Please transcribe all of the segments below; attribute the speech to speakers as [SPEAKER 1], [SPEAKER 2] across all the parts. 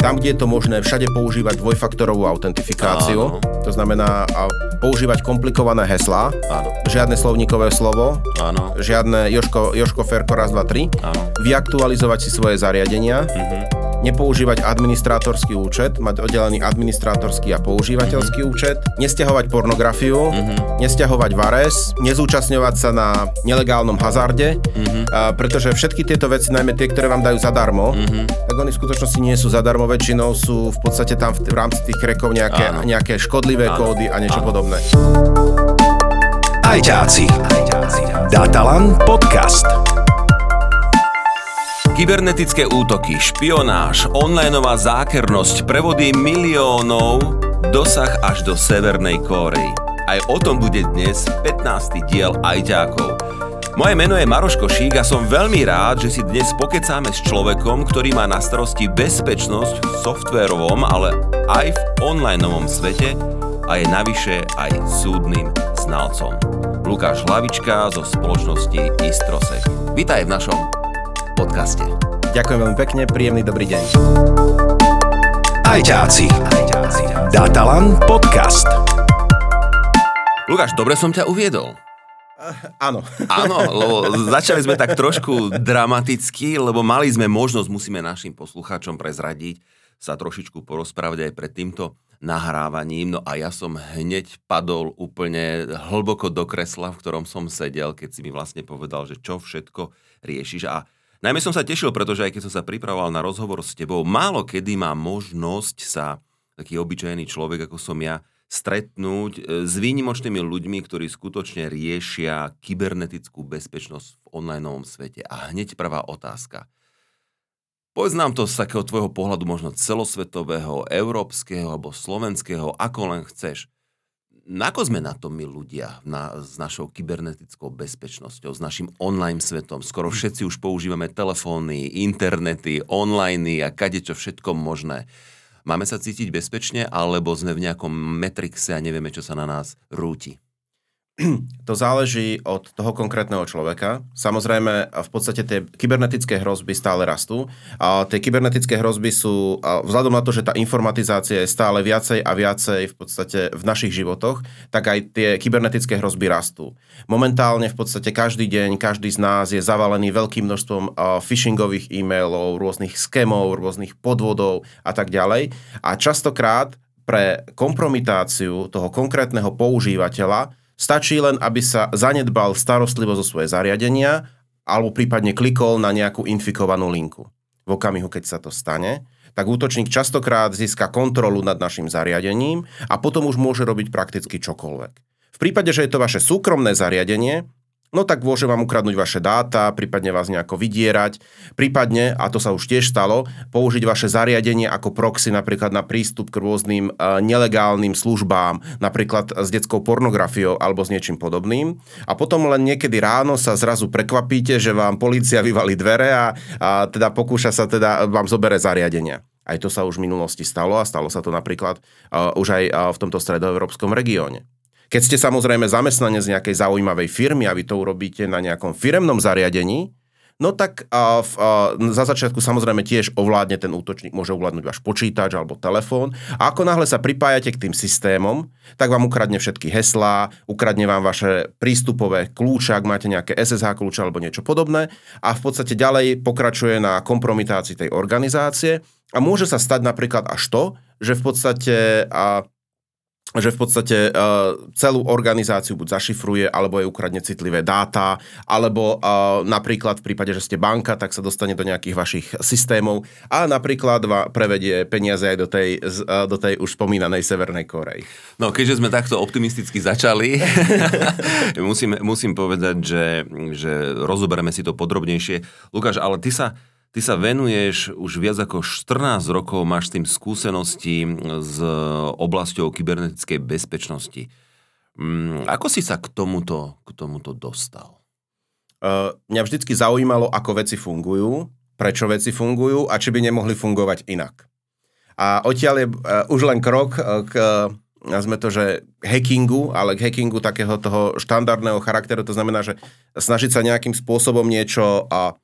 [SPEAKER 1] Tam, kde je to možné, všade používať dvojfaktorovú autentifikáciu.
[SPEAKER 2] Áno.
[SPEAKER 1] To znamená a používať komplikované heslá.
[SPEAKER 2] Áno.
[SPEAKER 1] Žiadne slovníkové slovo,
[SPEAKER 2] Áno.
[SPEAKER 1] žiadne Joško, Joško Ferko raz, dva, tri.
[SPEAKER 2] Áno.
[SPEAKER 1] Vyaktualizovať si svoje zariadenia.
[SPEAKER 2] Mhm.
[SPEAKER 1] Nepoužívať administrátorský účet, mať oddelený administrátorský a používateľský účet. Nestiahovať pornografiu.
[SPEAKER 2] Mhm.
[SPEAKER 1] Nestiahovať vares. Nezúčastňovať sa na nelegálnom hazarde.
[SPEAKER 2] Mhm.
[SPEAKER 1] A pretože všetky tieto veci, najmä tie, ktoré vám dajú zadarmo,
[SPEAKER 2] Mhm.
[SPEAKER 1] tak oni v skutočnosti nie sú zadarmo, väčšinou sú v podstate tam v, v rámci tých krekov nejaké,
[SPEAKER 2] Áno.
[SPEAKER 1] nejaké škodlivé
[SPEAKER 2] Áno.
[SPEAKER 1] kódy a niečo
[SPEAKER 2] Áno.
[SPEAKER 1] podobné.
[SPEAKER 3] Ajťáci. Datalan podcast.
[SPEAKER 2] Kybernetické útoky, špionáž, onlineová zákernosť, prevody miliónov, dosah až do Severnej Kórey. Aj o tom bude dnes 15. diel Ajťákov. Moje meno je Maroš Košík a som veľmi rád, že si dnes pokecáme s človekom, ktorý má na starosti bezpečnosť v softvérovom, ale aj v onlineovom svete a je navyše aj súdnym znalcom. Lukáš Hlavička zo spoločnosti Istrosek. Vítaj v našom podcaste.
[SPEAKER 1] Ďakujem veľmi pekne, príjemný dobrý deň.
[SPEAKER 3] Ajťáci. Datalan podcast.
[SPEAKER 2] Lukáš, dobre som ťa uviedol.
[SPEAKER 1] Áno.
[SPEAKER 2] Áno, lebo začali sme tak trošku dramaticky, lebo mali sme možnosť, musíme našim poslucháčom prezradiť, sa trošičku porozprávať aj pred týmto nahrávaním. No a ja som hneď padol úplne hlboko do kresla, v ktorom som sedel, keď si mi vlastne povedal, že čo všetko riešiš. A najmä som sa tešil, pretože aj keď som sa pripravoval na rozhovor s tebou, málo kedy má možnosť sa taký obyčajný človek, ako som ja, stretnúť e, s výnimočnými ľuďmi, ktorí skutočne riešia kybernetickú bezpečnosť v onlineovom svete. A hneď prvá otázka. Povedz nám to z takého tvojho pohľadu možno celosvetového, európskeho alebo slovenského, ako len chceš. Nako sme na tom my ľudia na, s našou kybernetickou bezpečnosťou, s našim online svetom? Skoro všetci už používame telefóny, internety, online a kadečo všetko možné. Máme sa cítiť bezpečne, alebo sme v nejakom metrixe a nevieme, čo sa na nás rúti?
[SPEAKER 1] To záleží od toho konkrétneho človeka. Samozrejme, v podstate tie kybernetické hrozby stále rastú. A tie kybernetické hrozby sú, vzhľadom na to, že tá informatizácia je stále viacej a viacej v podstate v našich životoch, tak aj tie kybernetické hrozby rastú. Momentálne v podstate každý deň, každý z nás je zavalený veľkým množstvom phishingových e-mailov, rôznych skemov, rôznych podvodov a tak ďalej. A častokrát pre kompromitáciu toho konkrétneho používateľa Stačí len, aby sa zanedbal starostlivo zo svoje zariadenia alebo prípadne klikol na nejakú infikovanú linku. V okamihu, keď sa to stane, tak útočník častokrát získa kontrolu nad našim zariadením a potom už môže robiť prakticky čokoľvek. V prípade, že je to vaše súkromné zariadenie, no tak môže vám ukradnúť vaše dáta, prípadne vás nejako vydierať, prípadne, a to sa už tiež stalo, použiť vaše zariadenie ako proxy napríklad na prístup k rôznym uh, nelegálnym službám, napríklad s detskou pornografiou alebo s niečím podobným. A potom len niekedy ráno sa zrazu prekvapíte, že vám policia vyvalí dvere a, a teda pokúša sa teda, vám zobere zariadenia. Aj to sa už v minulosti stalo a stalo sa to napríklad uh, už aj uh, v tomto stredoeurópskom regióne. Keď ste samozrejme zamestnanec nejakej zaujímavej firmy a vy to urobíte na nejakom firemnom zariadení, no tak a, a, za začiatku samozrejme tiež ovládne ten útočník, môže ovládnuť váš počítač alebo telefón. A ako náhle sa pripájate k tým systémom, tak vám ukradne všetky heslá, ukradne vám vaše prístupové kľúče, ak máte nejaké SSH kľúče alebo niečo podobné. A v podstate ďalej pokračuje na kompromitácii tej organizácie. A môže sa stať napríklad až to, že v podstate a, že v podstate uh, celú organizáciu buď zašifruje, alebo je ukradne citlivé dáta, alebo uh, napríklad v prípade, že ste banka, tak sa dostane do nejakých vašich systémov a napríklad va, prevedie peniaze aj do tej, uh, do tej už spomínanej Severnej Korei.
[SPEAKER 2] No, keďže sme takto optimisticky začali, musím, musím povedať, že, že rozoberieme si to podrobnejšie. Lukáš, ale ty sa, ty sa venuješ už viac ako 14 rokov, máš s tým skúsenosti s oblasťou kybernetickej bezpečnosti. Mm, Ako si sa k tomuto, k tomuto dostal?
[SPEAKER 1] Uh, mňa vždycky zaujímalo, ako veci fungujú, prečo veci fungujú a či by nemohli fungovať inak. A odtiaľ je uh, už len krok k nazme to, že hackingu, ale k hackingu takého toho štandardného charakteru, to znamená, že snažiť sa nejakým spôsobom niečo a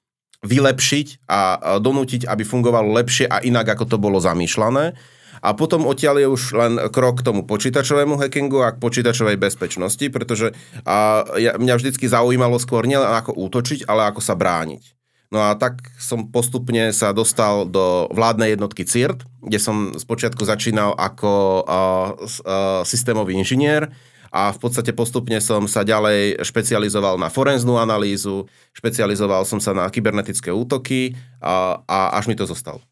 [SPEAKER 1] vylepšiť a donútiť, aby fungovalo lepšie a inak, ako to bolo zamýšľané. A potom odtiaľ je už len krok k tomu počítačovému hackingu a k počítačovej bezpečnosti, pretože a, ja, mňa vždycky zaujímalo skôr nielen ako útočiť, ale ako sa brániť. No a tak som postupne sa dostal do vládnej jednotky CIRT, kde som spočiatku začínal ako a, a, systémový inžinier a v podstate postupne som sa ďalej špecializoval na forenznú analýzu, špecializoval som sa na kybernetické útoky a, a až mi to zostalo.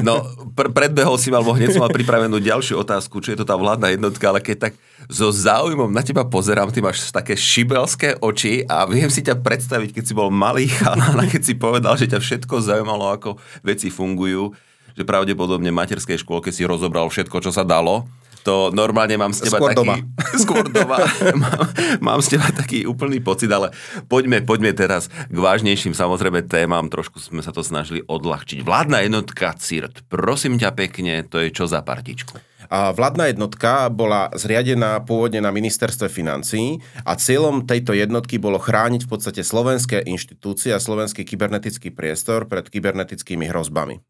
[SPEAKER 2] No, pr- predbehol si ma, alebo hneď som mal pripravenú ďalšiu otázku, či je to tá vládna jednotka, ale keď tak so záujmom na teba pozerám, ty máš také šibelské oči a viem si ťa predstaviť, keď si bol malý chalán a keď si povedal, že ťa všetko zaujímalo, ako veci fungujú, že pravdepodobne v materskej škôlke si rozobral všetko, čo sa dalo. To normálne mám z teba
[SPEAKER 1] Skôr
[SPEAKER 2] taký...
[SPEAKER 1] doma.
[SPEAKER 2] Skôr doma. mám, mám z teba taký úplný pocit, ale poďme, poďme teraz k vážnejším samozrejme témam. Trošku sme sa to snažili odľahčiť. Vládna jednotka CIRT, prosím ťa pekne, to je čo za partičku?
[SPEAKER 1] A vládna jednotka bola zriadená pôvodne na ministerstve financí a cieľom tejto jednotky bolo chrániť v podstate slovenské inštitúcie a slovenský kybernetický priestor pred kybernetickými hrozbami.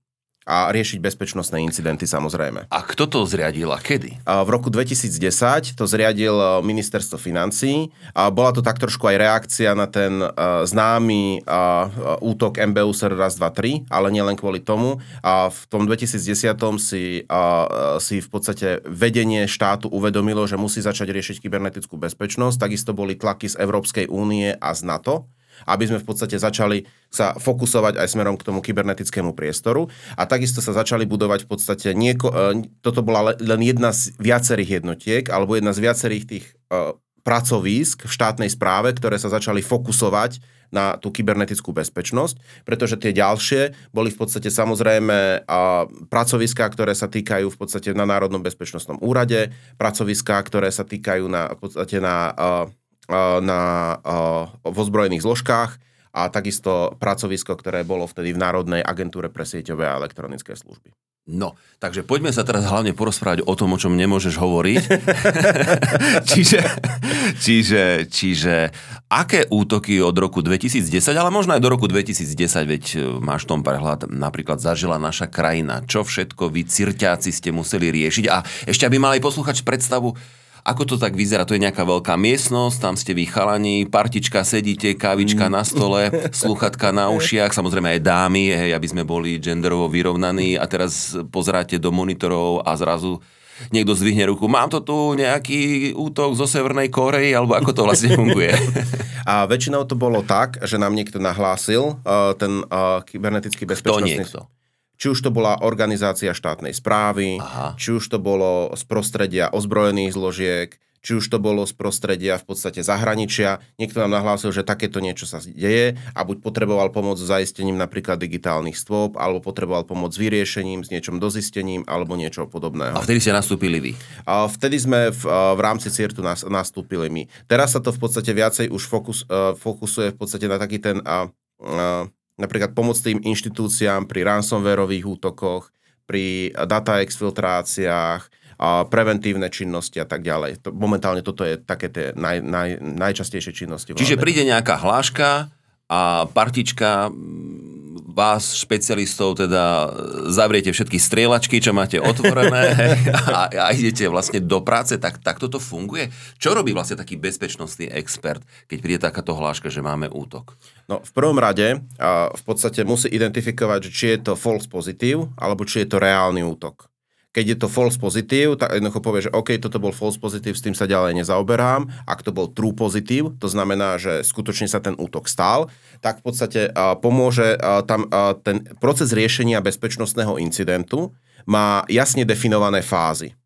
[SPEAKER 1] A riešiť bezpečnostné incidenty samozrejme.
[SPEAKER 2] A kto to zriadil a kedy?
[SPEAKER 1] V roku 2010 to zriadil e, ministerstvo financí bola to tak trošku aj reakcia na ten uh, známy uh, útok MBU ser raz, 2, 3, ale nielen kvôli tomu. A v tom 2010 si, si v podstate vedenie štátu uvedomilo, že musí začať riešiť kybernetickú bezpečnosť. Takisto boli tlaky z Európskej únie a z NATO aby sme v podstate začali sa fokusovať aj smerom k tomu kybernetickému priestoru. A takisto sa začali budovať v podstate nieko, e, toto bola le- len jedna z viacerých jednotiek alebo jedna z viacerých tých uh, pracovísk v štátnej správe, ktoré sa začali fokusovať na tú kybernetickú bezpečnosť, pretože tie ďalšie boli v podstate samozrejme a, pracoviská, ktoré sa týkajú v podstate na Národnom bezpečnostnom úrade, pracoviská, ktoré sa týkajú na, v podstate na, a, na v ozbrojených zložkách a takisto pracovisko, ktoré bolo vtedy v Národnej agentúre pre sieťové a elektronické služby.
[SPEAKER 2] No, takže poďme sa teraz hlavne porozprávať o tom, o čom nemôžeš hovoriť. čiže, čiže, čiže aké útoky od roku 2010, ale možno aj do roku 2010, veď e, máš tom prehľad, napríklad zažila naša krajina, čo všetko vy cirťáci ste museli riešiť a ešte aby mal aj posluchač predstavu, ako to tak vyzerá? To je nejaká veľká miestnosť, tam ste vy chalani, partička sedíte, kávička na stole, sluchatka na ušiach, samozrejme aj dámy, hej, aby sme boli genderovo vyrovnaní a teraz pozeráte do monitorov a zrazu niekto zdvihne ruku. Mám to tu nejaký útok zo Severnej Korei, alebo ako to vlastne funguje?
[SPEAKER 1] A väčšinou to bolo tak, že nám niekto nahlásil uh, ten uh, kybernetický bezpečnostný...
[SPEAKER 2] niekto.
[SPEAKER 1] Či už to bola organizácia štátnej správy,
[SPEAKER 2] Aha.
[SPEAKER 1] či už to bolo z prostredia ozbrojených zložiek, či už to bolo z prostredia v podstate zahraničia. Niekto nám nahlásil, že takéto niečo sa deje a buď potreboval pomoc s zaistením napríklad digitálnych stôp, alebo potreboval pomoc s vyriešením, s niečom dozistením, alebo niečo podobného.
[SPEAKER 2] A vtedy ste nastúpili vy.
[SPEAKER 1] A vtedy sme v, v rámci CIRTu nas, nastúpili my. Teraz sa to v podstate viacej už fokus, a, fokusuje v podstate na taký ten a, a, napríklad pomoc tým inštitúciám pri ransomwareových útokoch, pri data exfiltráciách, a preventívne činnosti a tak ďalej. To, momentálne toto je také tie naj, naj, najčastejšie činnosti.
[SPEAKER 2] Čiže príde nejaká hláška a partička vás, špecialistov, teda zavriete všetky strieľačky, čo máte otvorené a, a idete vlastne do práce, tak, tak toto funguje? Čo robí vlastne taký bezpečnostný expert, keď príde takáto hláška, že máme útok?
[SPEAKER 1] No, v prvom rade a v podstate musí identifikovať, či je to false pozitív, alebo či je to reálny útok. Keď je to false pozitív, tak jednoducho povie, že OK, toto bol false pozitív, s tým sa ďalej nezaoberám. Ak to bol true pozitív, to znamená, že skutočne sa ten útok stal, tak v podstate pomôže tam ten proces riešenia bezpečnostného incidentu má jasne definované fázy.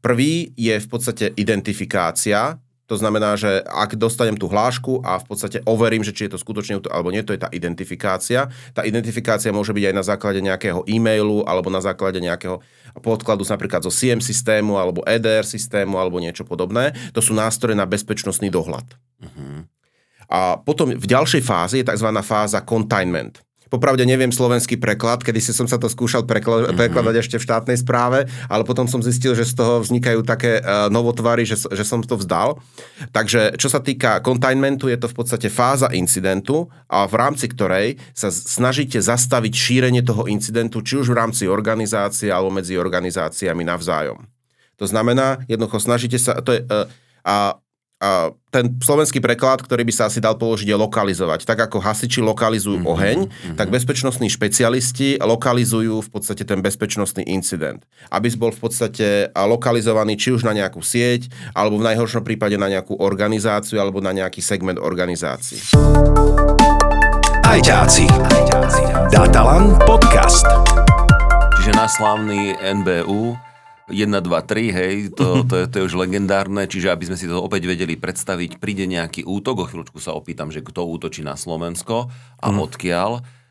[SPEAKER 1] Prvý je v podstate identifikácia, to znamená, že ak dostanem tú hlášku a v podstate overím, že či je to skutočne alebo nie, to je tá identifikácia. Tá identifikácia môže byť aj na základe nejakého e-mailu alebo na základe nejakého podkladu napríklad zo CM systému alebo EDR systému alebo niečo podobné. To sú nástroje na bezpečnostný dohľad. A potom v ďalšej fáze je tzv. fáza containment. Popravde neviem slovenský preklad, kedy si som sa to skúšal prekla- prekladať ešte v štátnej správe, ale potom som zistil, že z toho vznikajú také uh, novotvary, že, že som to vzdal. Takže čo sa týka containmentu, je to v podstate fáza incidentu, a v rámci ktorej sa snažíte zastaviť šírenie toho incidentu, či už v rámci organizácie alebo medzi organizáciami navzájom. To znamená, jednoducho snažíte sa, to je, uh, a a ten slovenský preklad, ktorý by sa asi dal položiť, je lokalizovať. Tak ako hasiči lokalizujú mm-hmm, oheň, mm-hmm. tak bezpečnostní špecialisti lokalizujú v podstate ten bezpečnostný incident. Aby bol v podstate lokalizovaný či už na nejakú sieť, alebo v najhoršom prípade na nejakú organizáciu, alebo na nejaký segment organizácií.
[SPEAKER 3] Ajťáci. Datalan podcast.
[SPEAKER 2] Čiže na slávny NBU 1, 2, 3, hej, to, to, je, to je už legendárne, čiže aby sme si to opäť vedeli predstaviť, príde nejaký útok, o chvíľučku sa opýtam, že kto útočí na Slovensko a mm. odkiaľ,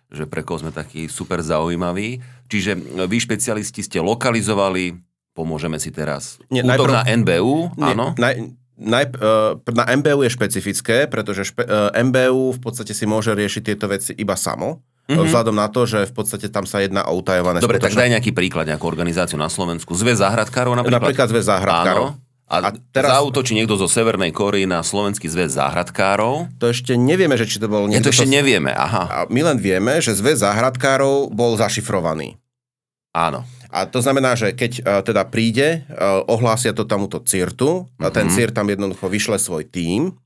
[SPEAKER 2] že pre koho sme takí super zaujímaví. Čiže vy špecialisti ste lokalizovali, pomôžeme si teraz, Nie, útok najprv, na NBU, nie, áno?
[SPEAKER 1] Naj, naj, uh, na MBU je špecifické, pretože špe, uh, e, MBU v podstate si môže riešiť tieto veci iba samo mm-hmm. vzhľadom na to, že v podstate tam sa jedná o utajované
[SPEAKER 2] Dobre, skutočne. tak daj nejaký príklad, nejakú organizáciu na Slovensku. Zväz záhradkárov napríklad?
[SPEAKER 1] Napríklad Zväz záhradkárov.
[SPEAKER 2] Áno. A, a teraz... zautočí niekto zo Severnej Kóry na Slovenský zväz záhradkárov?
[SPEAKER 1] To ešte nevieme, že či to bol
[SPEAKER 2] niekto... Ja to ešte to... nevieme, aha.
[SPEAKER 1] A my len vieme, že zväz záhradkárov bol zašifrovaný.
[SPEAKER 2] Áno.
[SPEAKER 1] A to znamená, že keď uh, teda príde, uh, ohlásia to tamuto CIRTu, mm-hmm. a ten mhm. CIRT tam jednoducho vyšle svoj tím,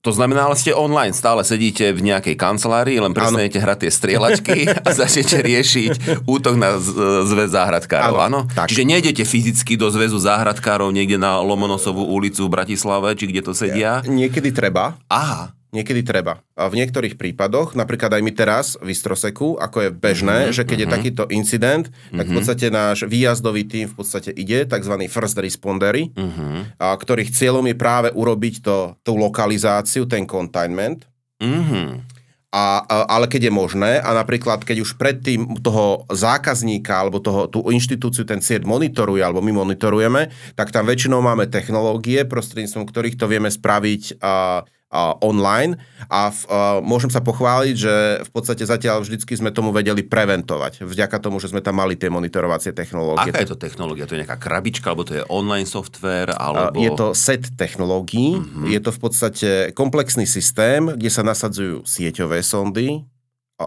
[SPEAKER 2] to znamená, ale ste online, stále sedíte v nejakej kancelárii, len prestanete hrať tie strieľačky a začnete riešiť útok na zväz záhradkárov, áno? Čiže nejdete fyzicky do zväzu záhradkárov niekde na Lomonosovú ulicu v Bratislave, či kde to sedia?
[SPEAKER 1] Niekedy treba.
[SPEAKER 2] Aha.
[SPEAKER 1] Niekedy treba. A v niektorých prípadoch, napríklad aj my teraz v Istroseku, ako je bežné, mm-hmm, že keď mm-hmm. je mhm. takýto incident, tak mm-hmm. v mhm. podstate náš výjazdový tým v podstate ide, tzv. first respondery, mm-hmm. a ktorých cieľom je práve urobiť to, tú lokalizáciu, ten containment. Mm-hmm. A, ale keď je možné, a napríklad keď už predtým toho zákazníka alebo toho, tú inštitúciu ten sieť monitoruje, alebo my monitorujeme, tak tam väčšinou máme technológie, prostredníctvom ktorých to vieme spraviť uh, uh, online a v, uh, môžem sa pochváliť, že v podstate zatiaľ vždycky sme tomu vedeli preventovať, vďaka tomu, že sme tam mali tie monitorovacie technológie.
[SPEAKER 2] Aká je to technológia? To je nejaká krabička, alebo to je online software? Alebo...
[SPEAKER 1] Uh, je to set technológií, uh-huh. je to v podstate komplexný systém, kde sa nasadzujú sieťové sondy,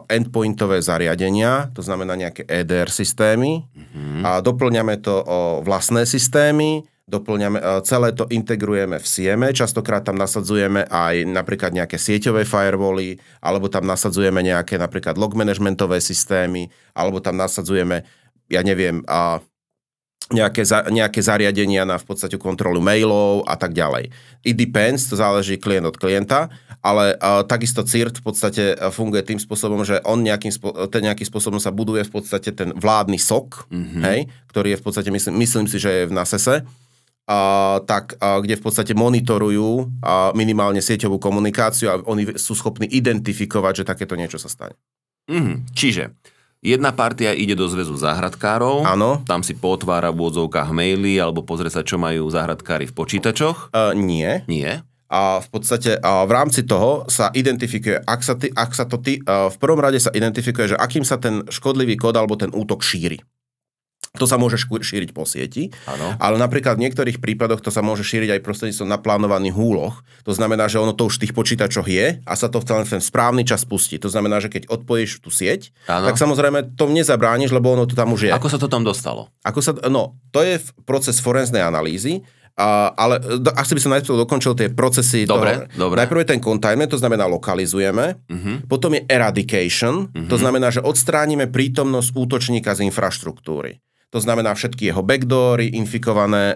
[SPEAKER 1] endpointové zariadenia, to znamená nejaké EDR systémy uh-huh. a doplňame to o vlastné systémy, doplňame, e, celé to integrujeme v Sieme, častokrát tam nasadzujeme aj napríklad nejaké sieťové firewally, alebo tam nasadzujeme nejaké napríklad log managementové systémy, alebo tam nasadzujeme, ja neviem, a nejaké, za, nejaké zariadenia na v podstate kontrolu mailov a tak ďalej. It depends, to záleží klient od klienta, ale uh, takisto CIRT v podstate funguje tým spôsobom, že on nejakým, spo, ten nejakým spôsobom sa buduje v podstate ten vládny sok, mm-hmm. hej, ktorý je v podstate, myslím, myslím si, že je v NASESE, a, tak, a, kde v podstate monitorujú a, minimálne sieťovú komunikáciu a oni sú schopní identifikovať, že takéto niečo sa stane.
[SPEAKER 2] Mm, čiže jedna partia ide do zväzu záhradkárov,
[SPEAKER 1] Áno.
[SPEAKER 2] tam si potvára v úvodzovkách maily alebo pozrie sa, čo majú záhradkári v počítačoch.
[SPEAKER 1] Uh, nie.
[SPEAKER 2] Nie.
[SPEAKER 1] A v podstate a v rámci toho sa identifikuje, ak sa, ty, ak sa to ty, v prvom rade sa identifikuje, že akým sa ten škodlivý kód alebo ten útok šíri. To sa môže šíriť po sieti,
[SPEAKER 2] ano.
[SPEAKER 1] ale napríklad v niektorých prípadoch to sa môže šíriť aj prostredníctvom naplánovaných úloh. To znamená, že ono to už v tých počítačoch je a sa to v ten správny čas pustí. To znamená, že keď odpojíš tú sieť, ano. tak samozrejme to nezabrániš, lebo ono to tam už je.
[SPEAKER 2] Ako sa to tam dostalo?
[SPEAKER 1] Ako sa, no, to je proces forenznej analýzy, a, ale do, asi by som najprv dokončil tie procesy.
[SPEAKER 2] Dobre, toho. dobre.
[SPEAKER 1] Najprv je ten containment, to znamená lokalizujeme. Uh-huh. Potom je eradication, uh-huh. to znamená, že odstránime prítomnosť útočníka z infraštruktúry. To znamená všetky jeho backdoory, infikované,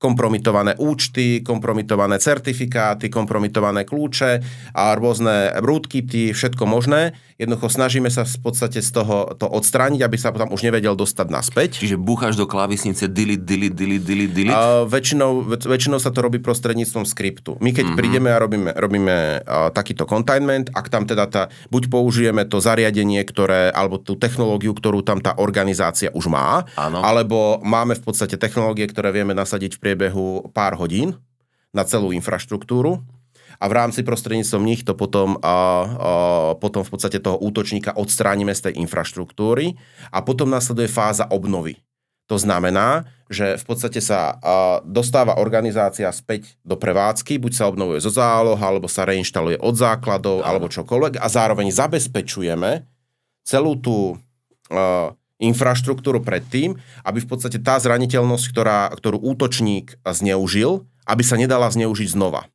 [SPEAKER 1] kompromitované účty, kompromitované certifikáty, kompromitované kľúče a rôzne rootkity, všetko možné. Jednoducho snažíme sa v podstate z toho to odstrániť, aby sa tam už nevedel dostať naspäť.
[SPEAKER 2] Čiže búcháš do klávesnice delete, delete, delete, delete, delete?
[SPEAKER 1] A väčšinou, väčšinou sa to robí prostredníctvom skriptu. My keď mm-hmm. prídeme a robíme, robíme a, takýto containment, ak tam teda tá, buď použijeme to zariadenie, ktoré, alebo tú technológiu, ktorú tam tá organizácia už má,
[SPEAKER 2] Áno Áno.
[SPEAKER 1] Alebo máme v podstate technológie, ktoré vieme nasadiť v priebehu pár hodín na celú infraštruktúru. a v rámci prostredníctvom nich to potom, a, a, potom v podstate toho útočníka odstránime z tej infraštruktúry a potom nasleduje fáza obnovy. To znamená, že v podstate sa dostáva organizácia späť do prevádzky, buď sa obnovuje zo záloh, alebo sa reinštaluje od základov, alebo čokoľvek a zároveň zabezpečujeme celú tú infraštruktúru predtým, aby v podstate tá zraniteľnosť, ktorá, ktorú útočník zneužil, aby sa nedala zneužiť znova.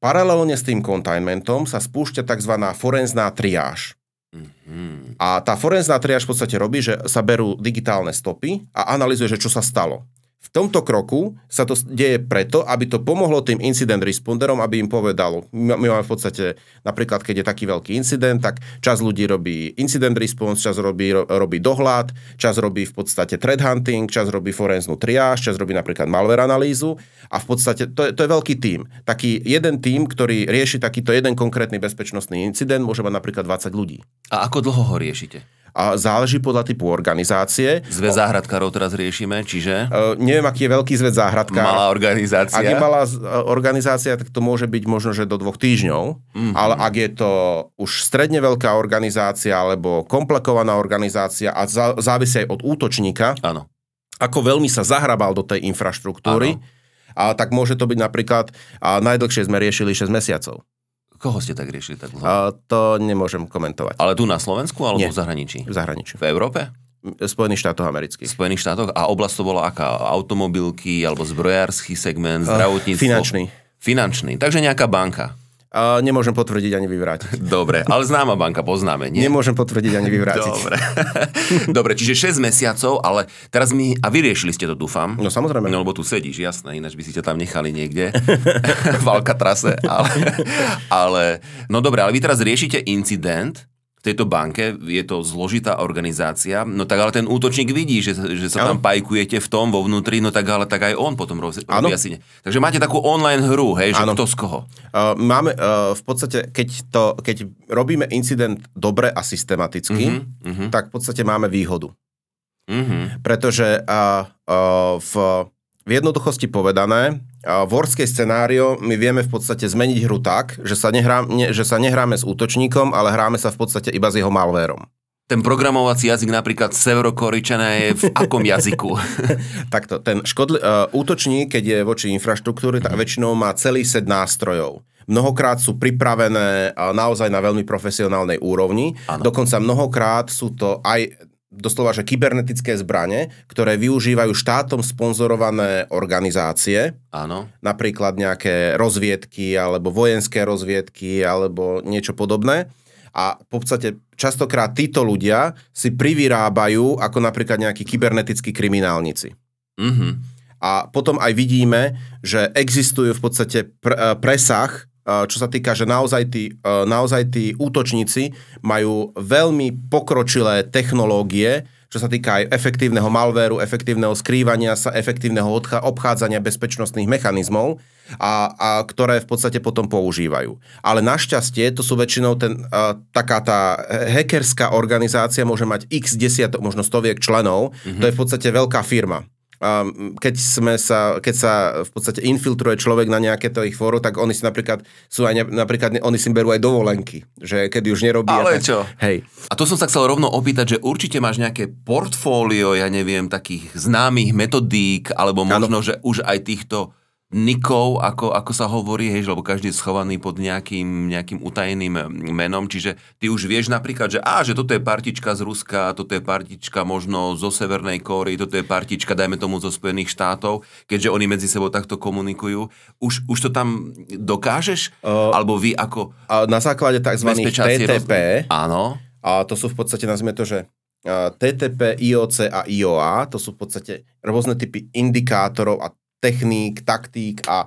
[SPEAKER 1] Paralelne s tým containmentom sa spúšťa tzv. forenzná triáž. Mm-hmm. A tá forenzná triáž v podstate robí, že sa berú digitálne stopy a analizuje, že čo sa stalo. V tomto kroku sa to deje preto, aby to pomohlo tým incident responderom, aby im povedalo, my máme v podstate, napríklad keď je taký veľký incident, tak čas ľudí robí incident response, čas robí, robí dohľad, čas robí v podstate threat hunting, čas robí forenznú triáž, čas robí napríklad malware analýzu a v podstate to je, to je veľký tím. Taký jeden tím, ktorý rieši takýto jeden konkrétny bezpečnostný incident, môže mať napríklad 20 ľudí.
[SPEAKER 2] A ako dlho ho riešite?
[SPEAKER 1] A záleží podľa typu organizácie.
[SPEAKER 2] Zväz záhradkárov teraz riešime, čiže?
[SPEAKER 1] Uh, neviem, aký je veľký zväz záhradkár.
[SPEAKER 2] Malá organizácia.
[SPEAKER 1] Ak je malá organizácia, tak to môže byť možno, že do dvoch týždňov. Mm-hmm. Ale ak je to už stredne veľká organizácia alebo komplikovaná organizácia a zá, závisí aj od útočníka,
[SPEAKER 2] Áno.
[SPEAKER 1] ako veľmi sa zahrabal do tej infraštruktúry, a tak môže to byť napríklad, a najdlhšie sme riešili 6 mesiacov.
[SPEAKER 2] Koho ste tak riešili tak dlho?
[SPEAKER 1] A to nemôžem komentovať.
[SPEAKER 2] Ale tu na Slovensku alebo
[SPEAKER 1] Nie.
[SPEAKER 2] v zahraničí?
[SPEAKER 1] V zahraničí.
[SPEAKER 2] V Európe?
[SPEAKER 1] Spojených štátoch amerických.
[SPEAKER 2] Spojených štátoch? A oblasť to bola aká? Automobilky alebo zbrojársky segment, zdravotníctvo?
[SPEAKER 1] Finančný.
[SPEAKER 2] Finančný. Takže nejaká banka.
[SPEAKER 1] A nemôžem potvrdiť ani vyvrátiť.
[SPEAKER 2] Dobre, ale známa banka, poznáme, nie?
[SPEAKER 1] Nemôžem potvrdiť ani vyvrátiť.
[SPEAKER 2] Dobre. Dobre, čiže 6 mesiacov, ale teraz mi... A vyriešili ste to, dúfam.
[SPEAKER 1] No samozrejme.
[SPEAKER 2] No lebo tu sedíš, jasné, ináč by si ťa tam nechali niekde. v Alcatrase. Ale, ale... No dobre, ale vy teraz riešite incident, v tejto banke, je to zložitá organizácia, no tak ale ten útočník vidí, že, že sa tam pajkujete v tom vo vnútri, no tak ale tak aj on potom robí asi. Takže máte takú online hru, hej, že ano. kto z koho?
[SPEAKER 1] Uh, máme uh, v podstate, keď, to, keď robíme incident dobre a systematicky, uh-huh, uh-huh. tak v podstate máme výhodu. Uh-huh. Pretože uh, uh, v v jednoduchosti povedané, v worstskej scenário my vieme v podstate zmeniť hru tak, že sa, nehrá, ne, že sa nehráme s útočníkom, ale hráme sa v podstate iba s jeho malvérom.
[SPEAKER 2] Ten programovací jazyk napríklad Severokoričana je v akom jazyku?
[SPEAKER 1] Takto, ten škodli, uh, útočník, keď je voči infraštruktúry, tak väčšinou má celý set nástrojov. Mnohokrát sú pripravené uh, naozaj na veľmi profesionálnej úrovni. Ano. Dokonca mnohokrát sú to aj doslova, že kybernetické zbranie, ktoré využívajú štátom sponzorované organizácie.
[SPEAKER 2] Áno.
[SPEAKER 1] Napríklad nejaké rozviedky, alebo vojenské rozviedky, alebo niečo podobné. A v podstate častokrát títo ľudia si privyrábajú ako napríklad nejakí kybernetickí kriminálnici.
[SPEAKER 2] Mm-hmm.
[SPEAKER 1] A potom aj vidíme, že existujú v podstate pr- presah čo sa týka, že naozaj tí, naozaj tí útočníci majú veľmi pokročilé technológie, čo sa týka aj efektívneho malvéru, efektívneho skrývania sa, efektívneho obchádzania bezpečnostných mechanizmov, a, a ktoré v podstate potom používajú. Ale našťastie to sú väčšinou ten, a, taká tá hackerská organizácia môže mať x desiatok, možno stoviek členov, mm-hmm. to je v podstate veľká firma keď, sme sa, keď sa v podstate infiltruje človek na nejaké to ich fóru, tak oni si napríklad sú aj napríklad oni si berú aj dovolenky, že keď už nerobí.
[SPEAKER 2] Ale
[SPEAKER 1] tak,
[SPEAKER 2] čo?
[SPEAKER 1] Hej.
[SPEAKER 2] A to som sa chcel rovno opýtať, že určite máš nejaké portfólio, ja neviem, takých známych metodík, alebo možno, ano. že už aj týchto nikov, ako, ako sa hovorí, hej, lebo každý je schovaný pod nejakým, nejakým utajeným menom, čiže ty už vieš napríklad, že á, že toto je partička z Ruska, toto je partička možno zo Severnej Kóry, toto je partička, dajme tomu, zo Spojených štátov, keďže oni medzi sebou takto komunikujú. Už, už to tam dokážeš? Uh, Alebo vy ako...
[SPEAKER 1] Uh, na základe tzv. TTP.
[SPEAKER 2] Roz... Áno.
[SPEAKER 1] A to sú v podstate, nazvime to, že TTP, IOC a IOA, to sú v podstate rôzne typy indikátorov a techník, taktík a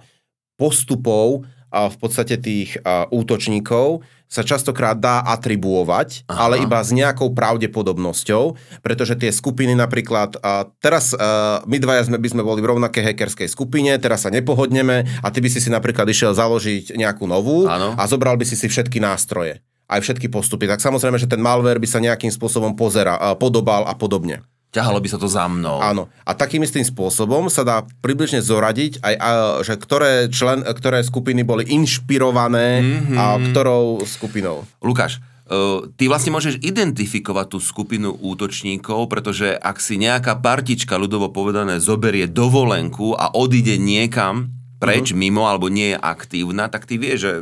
[SPEAKER 1] postupov a v podstate tých a, útočníkov sa častokrát dá atribuovať, Aha. ale iba s nejakou pravdepodobnosťou, pretože tie skupiny napríklad, a teraz a, my dvaja sme, by sme boli v rovnakej hackerskej skupine, teraz sa nepohodneme a ty by si si napríklad išiel založiť nejakú novú
[SPEAKER 2] ano.
[SPEAKER 1] a zobral by si si všetky nástroje aj všetky postupy. Tak samozrejme, že ten malware by sa nejakým spôsobom pozera, podobal a podobne.
[SPEAKER 2] Ťahalo by sa to za mnou.
[SPEAKER 1] Áno. A takým istým spôsobom sa dá približne zoradiť aj, a, že ktoré, člen, ktoré skupiny boli inšpirované mm-hmm. a ktorou skupinou.
[SPEAKER 2] Lukáš, uh, ty vlastne môžeš identifikovať tú skupinu útočníkov, pretože ak si nejaká partička, ľudovo povedané, zoberie dovolenku a odíde niekam preč, mm-hmm. mimo, alebo nie je aktívna, tak ty vieš, že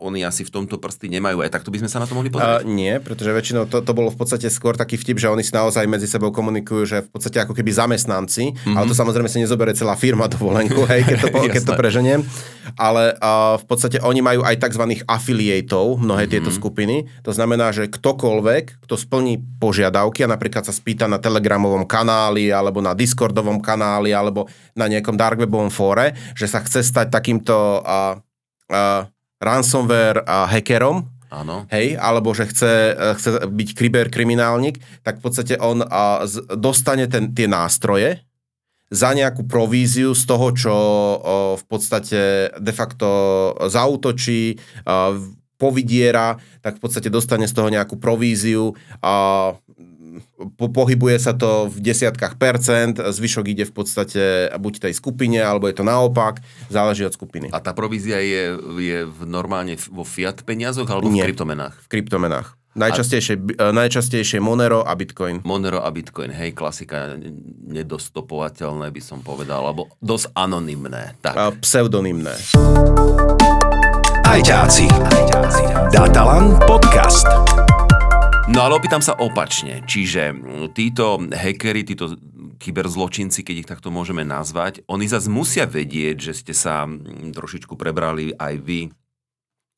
[SPEAKER 2] oni asi v tomto prsty nemajú. Aj takto by sme sa na to mohli pozrieť?
[SPEAKER 1] Uh, nie, pretože väčšinou to, to bolo v podstate skôr taký vtip, že oni si naozaj medzi sebou komunikujú, že v podstate ako keby zamestnanci, mm-hmm. ale to samozrejme si nezoberie celá firma dovolenku, hej, keď to, keď to preženiem. Ale uh, v podstate oni majú aj tzv. afiliatov, mnohé mm-hmm. tieto skupiny. To znamená, že ktokoľvek, kto splní požiadavky a napríklad sa spýta na telegramovom kanáli alebo na discordovom kanáli alebo na nejakom darkwebovom fóre, že sa chce stať takýmto uh, uh, ransomware a hackerom,
[SPEAKER 2] Áno.
[SPEAKER 1] hej, alebo že chce, e, chce byť kriminálnik, tak v podstate on a, z, dostane ten, tie nástroje za nejakú províziu z toho, čo o, v podstate de facto zautočí, a, povidiera, tak v podstate dostane z toho nejakú províziu a po, pohybuje sa to v desiatkách percent, zvyšok ide v podstate buď tej skupine, alebo je to naopak, záleží od skupiny.
[SPEAKER 2] A tá provízia je, je v normálne vo fiat peniazoch alebo
[SPEAKER 1] Nie.
[SPEAKER 2] v kryptomenách?
[SPEAKER 1] V kryptomenách. Najčastejšie, a... najčastejšie Monero a Bitcoin.
[SPEAKER 2] Monero a Bitcoin, hej, klasika, nedostopovateľné by som povedal, alebo dosť anonymné. Tak.
[SPEAKER 1] A pseudonymné.
[SPEAKER 3] Ajťáci. Datalan podcast.
[SPEAKER 2] No ale opýtam sa opačne. Čiže títo hackery, títo kyberzločinci, keď ich takto môžeme nazvať, oni zase musia vedieť, že ste sa trošičku prebrali aj vy e,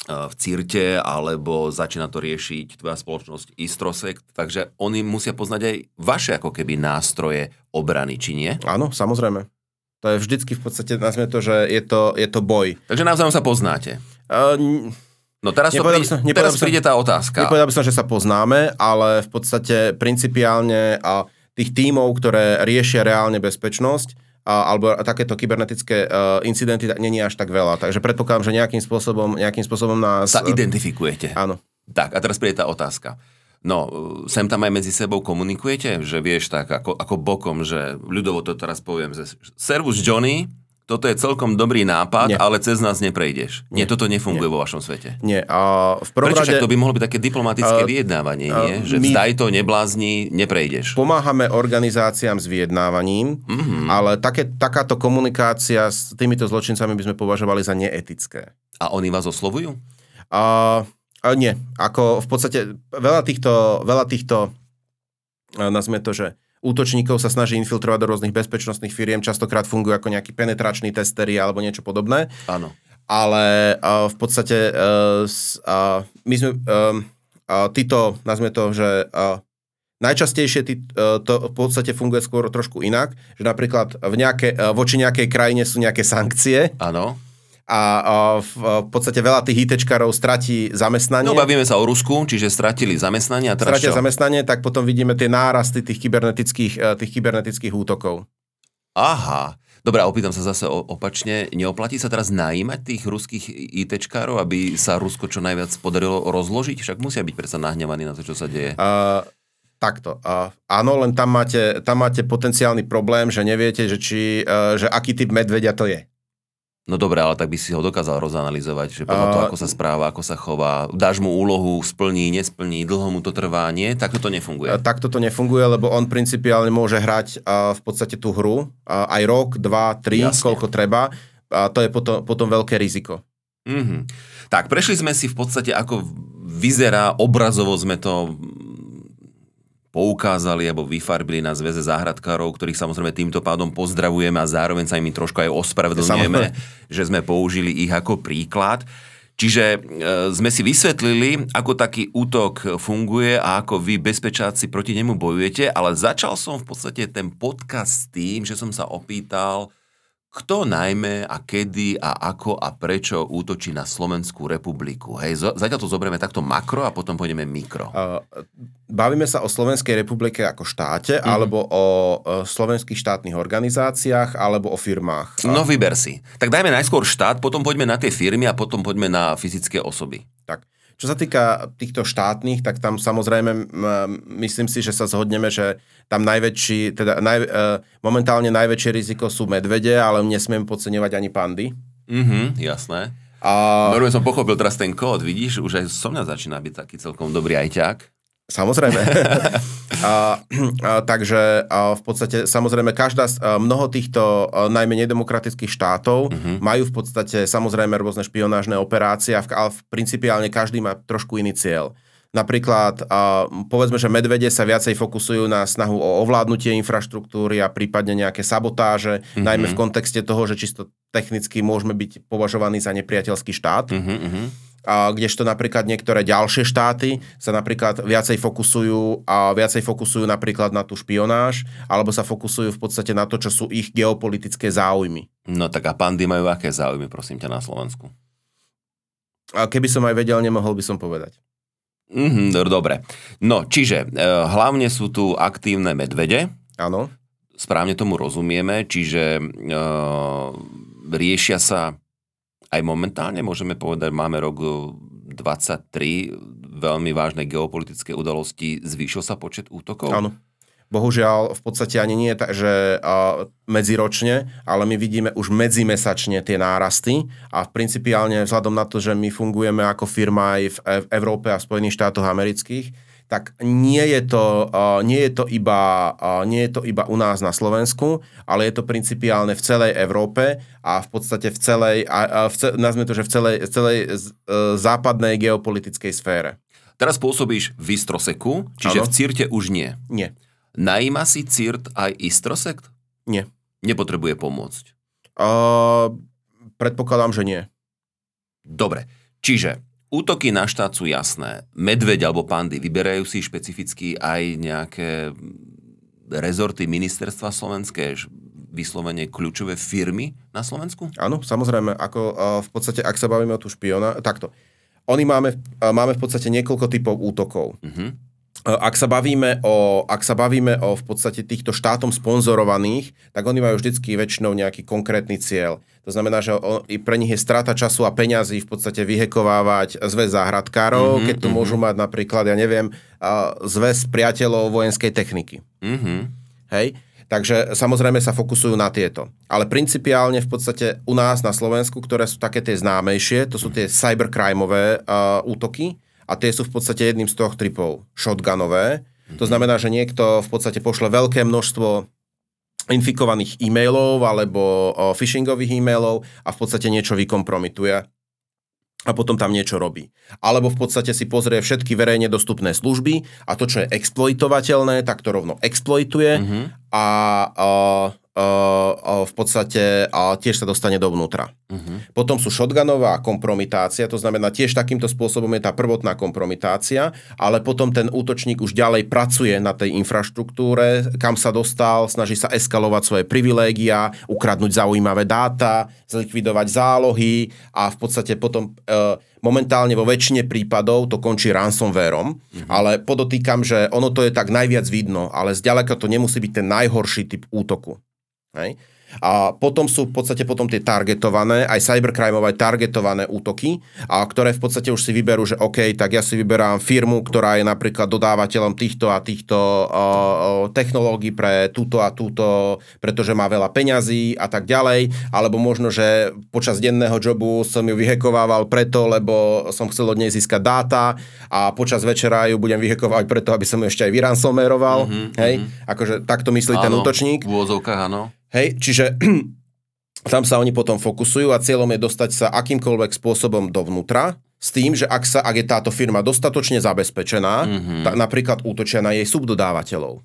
[SPEAKER 2] v Cirte, alebo začína to riešiť tvoja spoločnosť Istrosek, takže oni musia poznať aj vaše ako keby nástroje obrany, či nie?
[SPEAKER 1] Áno, samozrejme. To je vždycky v podstate, nazvime to, že je to, je to boj.
[SPEAKER 2] Takže navzájom sa poznáte.
[SPEAKER 1] Uh,
[SPEAKER 2] No teraz, to prí,
[SPEAKER 1] som-
[SPEAKER 2] teraz
[SPEAKER 1] som-
[SPEAKER 2] príde tá otázka.
[SPEAKER 1] Nepovedal by som, že sa poznáme, ale v podstate principiálne a tých tímov, ktoré riešia reálne bezpečnosť, a, alebo takéto kybernetické uh, incidenty, není až tak veľa. Takže predpokladám, že nejakým spôsobom, nejakým spôsobom nás...
[SPEAKER 2] Sa identifikujete.
[SPEAKER 1] Áno.
[SPEAKER 2] Tak, a teraz príde tá otázka. No, sem tam aj medzi sebou komunikujete, že vieš tak ako, ako bokom, že ľudovo to teraz poviem, že servus Johnny, toto je celkom dobrý nápad,
[SPEAKER 1] Nie.
[SPEAKER 2] ale cez nás neprejdeš. Nie,
[SPEAKER 1] Nie.
[SPEAKER 2] toto nefunguje vo vašom svete.
[SPEAKER 1] Nie. A v prvom
[SPEAKER 2] Prečo
[SPEAKER 1] rade
[SPEAKER 2] to by mohlo byť také diplomatické
[SPEAKER 1] A-
[SPEAKER 2] vyjednávanie,
[SPEAKER 1] a
[SPEAKER 2] nie? Že
[SPEAKER 1] my-
[SPEAKER 2] vzdaj to, neblázni, neprejdeš.
[SPEAKER 1] pomáhame organizáciám s vyjednávaním,
[SPEAKER 2] Mhm.
[SPEAKER 1] mm-hmm. ale také, takáto komunikácia s týmito zločincami by sme považovali za neetické.
[SPEAKER 2] A oni vás oslovujú?
[SPEAKER 1] A, a nie, ako v podstate veľa týchto, veľa týchto a nazvime to, že útočníkov sa snaží infiltrovať do rôznych bezpečnostných firiem, častokrát fungujú ako nejakí penetrační testery alebo niečo podobné,
[SPEAKER 2] Áno.
[SPEAKER 1] ale a, v podstate s- a, my sme, a, a, títo, nazvime to, že a, najčastejšie tí, a, to v podstate funguje skôr trošku inak, že napríklad v nejaké, voči nejakej krajine sú nejaké sankcie,
[SPEAKER 2] Áno.
[SPEAKER 1] A, v, podstate veľa tých ITčkarov stratí zamestnanie.
[SPEAKER 2] No bavíme sa o Rusku, čiže stratili zamestnanie a teraz
[SPEAKER 1] stratia
[SPEAKER 2] čo?
[SPEAKER 1] zamestnanie, tak potom vidíme tie nárasty tých kybernetických, eh, tých kybernetických útokov.
[SPEAKER 2] Aha. Dobre, a opýtam sa zase opačne. Neoplatí sa teraz najímať tých ruských ITčkárov, aby sa Rusko čo najviac podarilo rozložiť? Však musia byť predsa nahnevaní na to, čo sa deje.
[SPEAKER 1] Uh, takto. Uh, áno, len tam máte, tam máte potenciálny problém, že neviete, že, či, uh, že aký typ medvedia to je.
[SPEAKER 2] No dobre, ale tak by si ho dokázal rozanalizovať, že podľa
[SPEAKER 1] A-
[SPEAKER 2] toho, ako sa správa, ako sa chová, dáš mu úlohu, splní, nesplní, dlho mu to trvá, nie? Tak to nefunguje.
[SPEAKER 1] Uh, takto to nefunguje, lebo on principiálne môže hrať uh, v podstate tú hru uh, aj rok, dva, tri,
[SPEAKER 2] Jasne.
[SPEAKER 1] koľko treba. A to je potom, potom veľké riziko.
[SPEAKER 2] Mhm. Tak, prešli sme si v podstate, ako vyzerá, obrazovo sme to poukázali alebo vyfarbili na zväze záhradkárov, ktorých samozrejme týmto pádom pozdravujeme a zároveň sa im trošku aj ospravedlňujeme, že sme použili ich ako príklad. Čiže e, sme si vysvetlili, ako taký útok funguje a ako vy bezpečáci proti nemu bojujete, ale začal som v podstate ten podcast s tým, že som sa opýtal, kto najmä a kedy a ako a prečo útočí na Slovenskú republiku. Hej, zatiaľ to zoberieme takto makro a potom pôjdeme mikro.
[SPEAKER 1] Bavíme sa o Slovenskej republike ako štáte,
[SPEAKER 2] Mhm.
[SPEAKER 1] alebo o uh, slovenských štátnych organizáciách, alebo o firmách.
[SPEAKER 2] No vyber si. Tak dajme najskôr štát, potom poďme na tie firmy a potom poďme na fyzické osoby.
[SPEAKER 1] Tak. Čo sa týka týchto štátnych, tak tam samozrejme myslím si, že sa zhodneme, že tam najväčší, teda naj, e, momentálne najväčšie riziko sú medvede, ale nesmiem podceňovať ani pandy.
[SPEAKER 2] Mhm, jasné.
[SPEAKER 1] A,
[SPEAKER 2] Normálne som pochopil teraz ten kód, vidíš, už aj so mňa začína byť taký celkom dobrý ajťák.
[SPEAKER 1] Samozrejme. a, a, takže a v podstate, samozrejme, každá, z- mnoho týchto a, najmä nedemokratických štátov uh-huh. majú v podstate samozrejme rôzne špionážne operácie, a v- ale v principiálne každý má trošku iný cieľ. Napríklad, a, povedzme, že medvede sa viacej fokusujú na snahu o ovládnutie infraštruktúry a prípadne nejaké sabotáže, uh-huh. najmä v kontexte toho, že čisto technicky môžeme byť považovaní za nepriateľský štát
[SPEAKER 2] Mhm, mhm.
[SPEAKER 1] a kdežto napríklad niektoré ďalšie štáty sa napríklad viacej fokusujú a viacej fokusujú napríklad na tú špionáž, alebo sa fokusujú v podstate na to, čo sú ich geopolitické záujmy.
[SPEAKER 2] No tak a pandy majú aké záujmy, prosím ťa, na Slovensku?
[SPEAKER 1] A keby som aj vedel, nemohol by som povedať.
[SPEAKER 2] Mhm, do- dobre. No, čiže e, hlavne sú tu aktívne medvede,
[SPEAKER 1] Áno,
[SPEAKER 2] správne tomu rozumieme, čiže e, riešia sa aj momentálne, môžeme povedať, máme rok e, 23, veľmi vážne geopolitické udalosti, zvýšil sa počet útokov?
[SPEAKER 1] áno. Bohužiaľ, v podstate ani nie tak, že medziročne, ale my vidíme už medzimesačne tie nárasty a principiálne vzhľadom na to, že my fungujeme ako firma aj v, v Európe a v Spojených štátoch amerických, tak nie je to, nie je to, iba, nie je to iba u nás na Slovensku, ale je to principiálne v celej Európe a v podstate v celej, v, ce- nazvime to, že v celej, celej e, západnej geopolitickej sfére.
[SPEAKER 2] Teraz pôsobíš v Istroseku, čiže
[SPEAKER 1] Áno.
[SPEAKER 2] v Cirte už nie.
[SPEAKER 1] Nie,
[SPEAKER 2] Najíma si Cirt aj Istrosekt?
[SPEAKER 1] nie.
[SPEAKER 2] Nepotrebuje pomôcť.
[SPEAKER 1] A, predpokladám, že nie.
[SPEAKER 2] Dobre, čiže útoky na štát sú jasné. Medveď alebo pandy vyberajú si špecificky aj nejaké rezorty ministerstva slovenské, vyslovene kľúčové firmy na Slovensku?
[SPEAKER 1] Áno, samozrejme, ako uh, v podstate, ak sa bavíme o tú špiona, takto. Oni máme, uh, máme v podstate niekoľko typov útokov.
[SPEAKER 2] Mhm.
[SPEAKER 1] Uh, Ak sa bavíme o, ak sa bavíme o v podstate týchto štátom sponzorovaných, tak oni majú vždycky väčšinou nejaký konkrétny cieľ. To znamená, že o, i pre nich je strata času a peňazí v podstate vyhekovávať zväz záhradkárov,
[SPEAKER 2] Mhm,
[SPEAKER 1] keď tu
[SPEAKER 2] mhm.
[SPEAKER 1] môžu mať napríklad, ja neviem, uh, zväz priateľov vojenskej techniky.
[SPEAKER 2] Mhm.
[SPEAKER 1] Hej? Takže samozrejme sa fokusujú na tieto. Ale principiálne v podstate u nás na Slovensku, ktoré sú také tie známejšie, to sú tie cybercrimeové uh, útoky a tie sú v podstate jedným z troch typov. Shotgunové. To znamená, že niekto v podstate pošle veľké množstvo infikovaných e-mailov alebo o, phishingových e-mailov a v podstate niečo vykompromituje a potom tam niečo robí. Alebo v podstate si pozrie všetky verejne dostupné služby a to, čo je exploitovateľné, tak to rovno exploituje
[SPEAKER 2] Mhm.
[SPEAKER 1] a, a, a v podstate a tiež sa dostane dovnútra.
[SPEAKER 2] Mhm.
[SPEAKER 1] Potom sú shotgunová kompromitácia, to znamená tiež takýmto spôsobom je tá prvotná kompromitácia, ale potom ten útočník už ďalej pracuje na tej infraštruktúre, kam sa dostal, snaží sa eskalovať svoje privilégia, ukradnúť zaujímavé dáta, zlikvidovať zálohy a v podstate potom e, momentálne vo väčšine prípadov to končí ransomwareom,
[SPEAKER 2] Mhm.
[SPEAKER 1] ale podotýkam, že ono to je tak najviac vidno, ale zďaleka to nemusí byť ten najhorší typ útoku. Hej? A potom sú v podstate potom tie targetované, aj cybercrimeové targetované útoky, a ktoré v podstate už si vyberú, že OK, tak ja si vyberám firmu, ktorá je napríklad dodávateľom týchto a týchto uh, technológií pre túto a túto, pretože má veľa peňazí a tak ďalej, alebo možno, že počas denného jobu som ju vyhekovával preto, lebo som chcel od nej získať dáta a počas večera ju budem vyhekovať preto, aby som ju ešte aj vyransomeroval.
[SPEAKER 2] Mhm,
[SPEAKER 1] Hej? Akože takto myslí ten
[SPEAKER 2] Áno,
[SPEAKER 1] útočník.
[SPEAKER 2] V úvozovkách, áno.
[SPEAKER 1] Hej, čiže tam sa oni potom fokusujú a cieľom je dostať sa akýmkoľvek spôsobom dovnútra, s tým, že ak, sa, ak je táto firma dostatočne zabezpečená,
[SPEAKER 2] Mhm.
[SPEAKER 1] mm-hmm. tak napríklad útočia na jej subdodávateľov.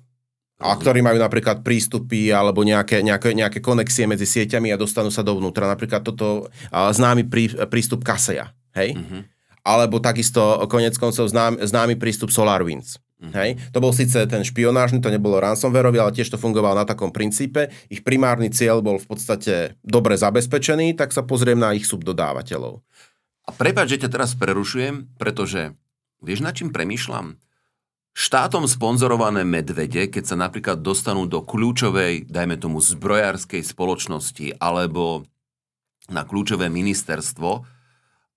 [SPEAKER 1] A ktorí majú napríklad prístupy alebo nejaké, nejaké, nejaké konexie medzi sieťami a dostanú sa dovnútra. Napríklad toto známy prí, prístup Kaseja. Hej?
[SPEAKER 2] Mhm.
[SPEAKER 1] Alebo takisto konec koncov znám, známy prístup SolarWinds.
[SPEAKER 2] Mhm.
[SPEAKER 1] Hej? To bol síce ten špionážny, to nebolo ransomwareový, ale tiež to fungovalo na takom princípe. Ich primárny cieľ bol v podstate dobre zabezpečený, tak sa pozriem na ich subdodávateľov.
[SPEAKER 2] A prepáč, že ťa teraz prerušujem, pretože vieš, na čím premýšľam? Štátom sponzorované medvede, keď sa napríklad dostanú do kľúčovej, dajme tomu, zbrojárskej spoločnosti alebo na kľúčové ministerstvo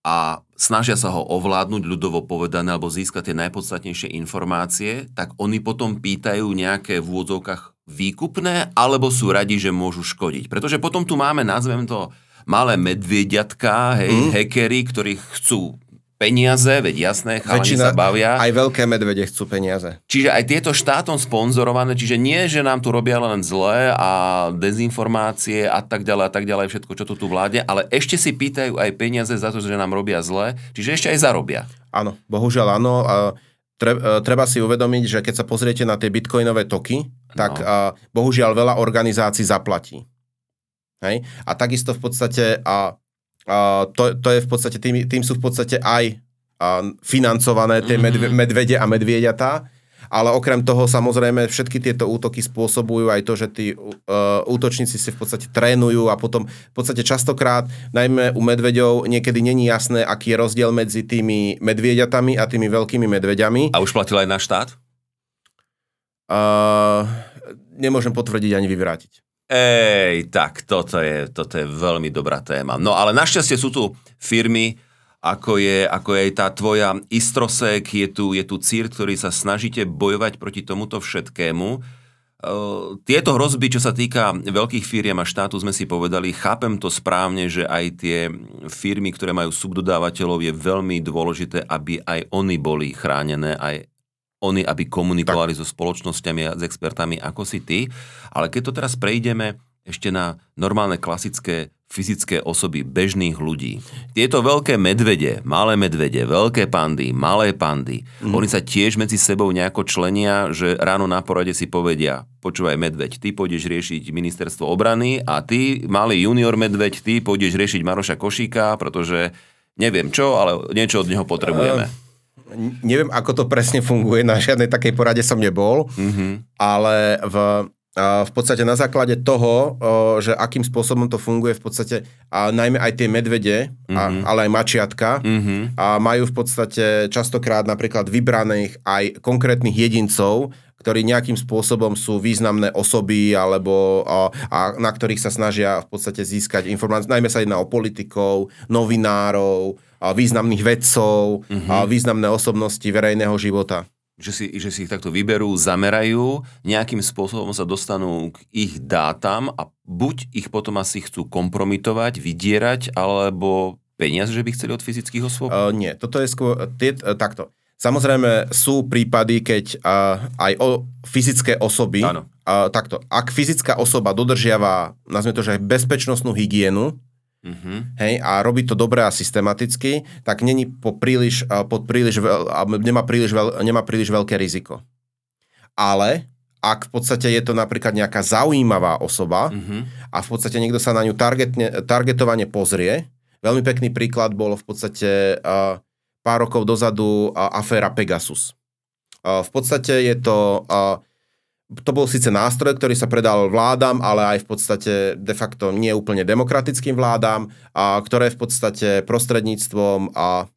[SPEAKER 2] a snažia sa ho ovládnuť, ľudovo povedané, alebo získať tie najpodstatnejšie informácie, tak oni potom pýtajú nejaké v úvodzovkách výkupné, alebo sú radi, že môžu škodiť. Pretože potom tu máme, nazvem to, malé medviediatka, hej, mm. hackery, ktorí chcú peniaze, veď jasné, chalani
[SPEAKER 1] Väčšina,
[SPEAKER 2] sa bavia.
[SPEAKER 1] Aj veľké medvede chcú peniaze.
[SPEAKER 2] Čiže aj tieto štátom sponzorované, čiže nie, že nám tu robia len zlé a dezinformácie a tak ďalej a tak ďalej, všetko, čo tu tu vládne, ale ešte si pýtajú aj peniaze za to, že nám robia zlé, čiže ešte aj zarobia.
[SPEAKER 1] Áno, bohužiaľ áno. A e, treba si uvedomiť, že keď sa pozriete na tie bitcoinové toky, tak
[SPEAKER 2] No.
[SPEAKER 1] bohužiaľ veľa organizácií zaplatí. Hej? A takisto v podstate a, to, to je v podstate, tým, tým sú v podstate aj a, financované tie
[SPEAKER 2] Mhm.
[SPEAKER 1] medve, medvede a medviediatá, ale okrem toho samozrejme všetky tieto útoky spôsobujú aj to, že tí uh, útočníci si v podstate trénujú a potom v podstate častokrát, najmä u medveďov, niekedy není jasné, aký je rozdiel medzi tými medviediatami a tými veľkými medveďami.
[SPEAKER 2] A už platil aj náš štát?
[SPEAKER 1] Uh, nemôžem potvrdiť ani vyvrátiť.
[SPEAKER 2] Ej, tak toto je, toto je veľmi dobrá téma. No ale našťastie sú tu firmy, ako je, ako je tá tvoja Istrosek, je tu, je tu CIR, ktorý sa snažíte bojovať proti tomuto všetkému. E, tieto hrozby, čo sa týka veľkých firiem a štátu, sme si povedali, chápem to správne, že aj tie firmy, ktoré majú subdodávateľov, je veľmi dôležité, aby aj oni boli chránené, aj oni, aby komunikovali so spoločnosťami a s expertami ako si ty. Ale keď to teraz prejdeme ešte na normálne klasické fyzické osoby, bežných ľudí. Tieto veľké medvede, malé medvede, veľké pandy, malé pandy, mm. oni sa tiež medzi sebou nejako členia, že ráno na porade si povedia, počúvaj medveď, ty pôjdeš riešiť ministerstvo obrany a ty, malý junior medveď, ty pôjdeš riešiť Maroša Košíka, pretože neviem čo, ale niečo od neho potrebujeme.
[SPEAKER 1] N- Neviem, ako to presne funguje, na žiadnej takej porade som nebol,
[SPEAKER 2] Mhm.
[SPEAKER 1] ale v, a v podstate na základe toho, že akým spôsobom to funguje, v podstate a najmä aj tie medvede, a,
[SPEAKER 2] Mhm.
[SPEAKER 1] ale aj mačiatka,
[SPEAKER 2] Mhm.
[SPEAKER 1] a majú v podstate častokrát napríklad vybraných aj konkrétnych jedincov, ktorí nejakým spôsobom sú významné osoby alebo a, a na ktorých sa snažia v podstate získať informácie. Najmä sa jedná o politikov, novinárov, a významných vedcov, a významné osobnosti verejného života.
[SPEAKER 2] že si, že si ich takto vyberú, zamerajú, nejakým spôsobom sa dostanú k ich dátam a buď ich potom asi chcú kompromitovať, vydierať, alebo peniaze, že by chceli od fyzických osôb?
[SPEAKER 1] Uh, nie, toto je skôr tie, uh, takto. Samozrejme sú prípady, keď uh, aj o fyzické osoby,
[SPEAKER 2] Áno.
[SPEAKER 1] uh, takto, ak fyzická osoba dodržiava, nazvime to, že aj bezpečnostnú hygienu,
[SPEAKER 2] Mhm.
[SPEAKER 1] hej, a robí to dobre a systematicky, tak není po príliš, uh, pod príliš veľ, nemá, príliš veľ, nemá príliš veľké riziko. Ale ak v podstate je to napríklad nejaká zaujímavá osoba
[SPEAKER 2] Mhm.
[SPEAKER 1] a v podstate niekto sa na ňu targetne, targetovane pozrie, veľmi pekný príklad bolo v podstate uh, pár rokov dozadu aféra Pegasus. V podstate je to... To bol síce nástroj, ktorý sa predal vládam, ale aj v podstate de facto nie úplne demokratickým vládam, a ktoré v podstate prostredníctvom a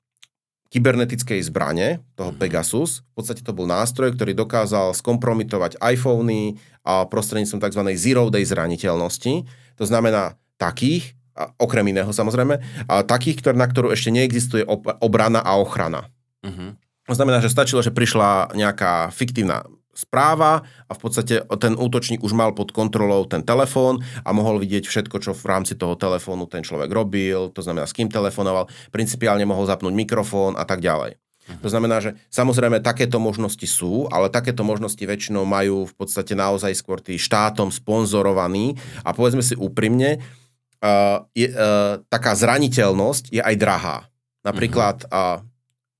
[SPEAKER 1] kybernetickej zbrane, toho Pegasus, v podstate to bol nástroj, ktorý dokázal skompromitovať iPhony a prostredníctvom tzv. zero day zraniteľnosti. To znamená takých, okrem iného samozrejme, a takých, ktoré, na ktorú ešte neexistuje ob- obrana a ochrana.
[SPEAKER 2] Mhm.
[SPEAKER 1] To znamená, že stačilo, že prišla nejaká fiktívna správa a v podstate ten útočník už mal pod kontrolou ten telefón a mohol vidieť všetko, čo v rámci toho telefónu ten človek robil, to znamená, s kým telefonoval, principiálne mohol zapnúť mikrofón a tak ďalej. To znamená, že samozrejme takéto možnosti sú, ale takéto možnosti väčšinou majú v podstate naozaj skôr tí štátom sponzorovaní a povedzme si úprimne, uh, je, uh, taká zraniteľnosť je aj drahá. Napríklad uh,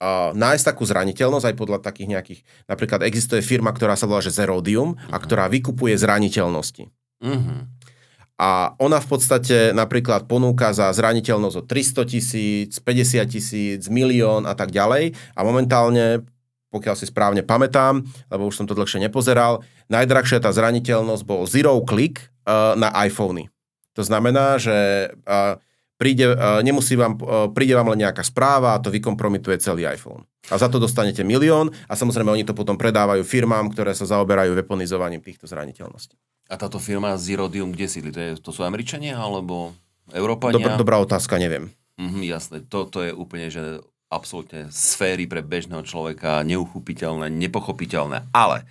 [SPEAKER 1] uh, nájsť takú zraniteľnosť aj podľa takých nejakých, napríklad existuje firma, ktorá sa volá že Zerodium a ktorá vykupuje zraniteľnosti.
[SPEAKER 2] Mhm.
[SPEAKER 1] A ona v podstate napríklad ponúka za zraniteľnosť od 300 tisíc, 50 tisíc, milión a tak ďalej. A momentálne, pokiaľ si správne pamätám, lebo už som to dlhšie nepozeral, najdrahšia tá zraniteľnosť bol Zero Click uh, na iPhony. To znamená, že príde, nemusí vám, uh, príde vám len nejaká správa a to vykompromituje celý iPhone. A za to dostanete milión a samozrejme oni to potom predávajú firmám, ktoré sa zaoberajú weaponizovaním týchto zraniteľností.
[SPEAKER 2] A táto firma Zerodium kde sídli? To, je, to sú Američania alebo Európania?
[SPEAKER 1] dobrá otázka, neviem.
[SPEAKER 2] Mhm, jasné, toto je úplne, že absolútne sféry pre bežného človeka neuchopiteľné, nepochopiteľné. Ale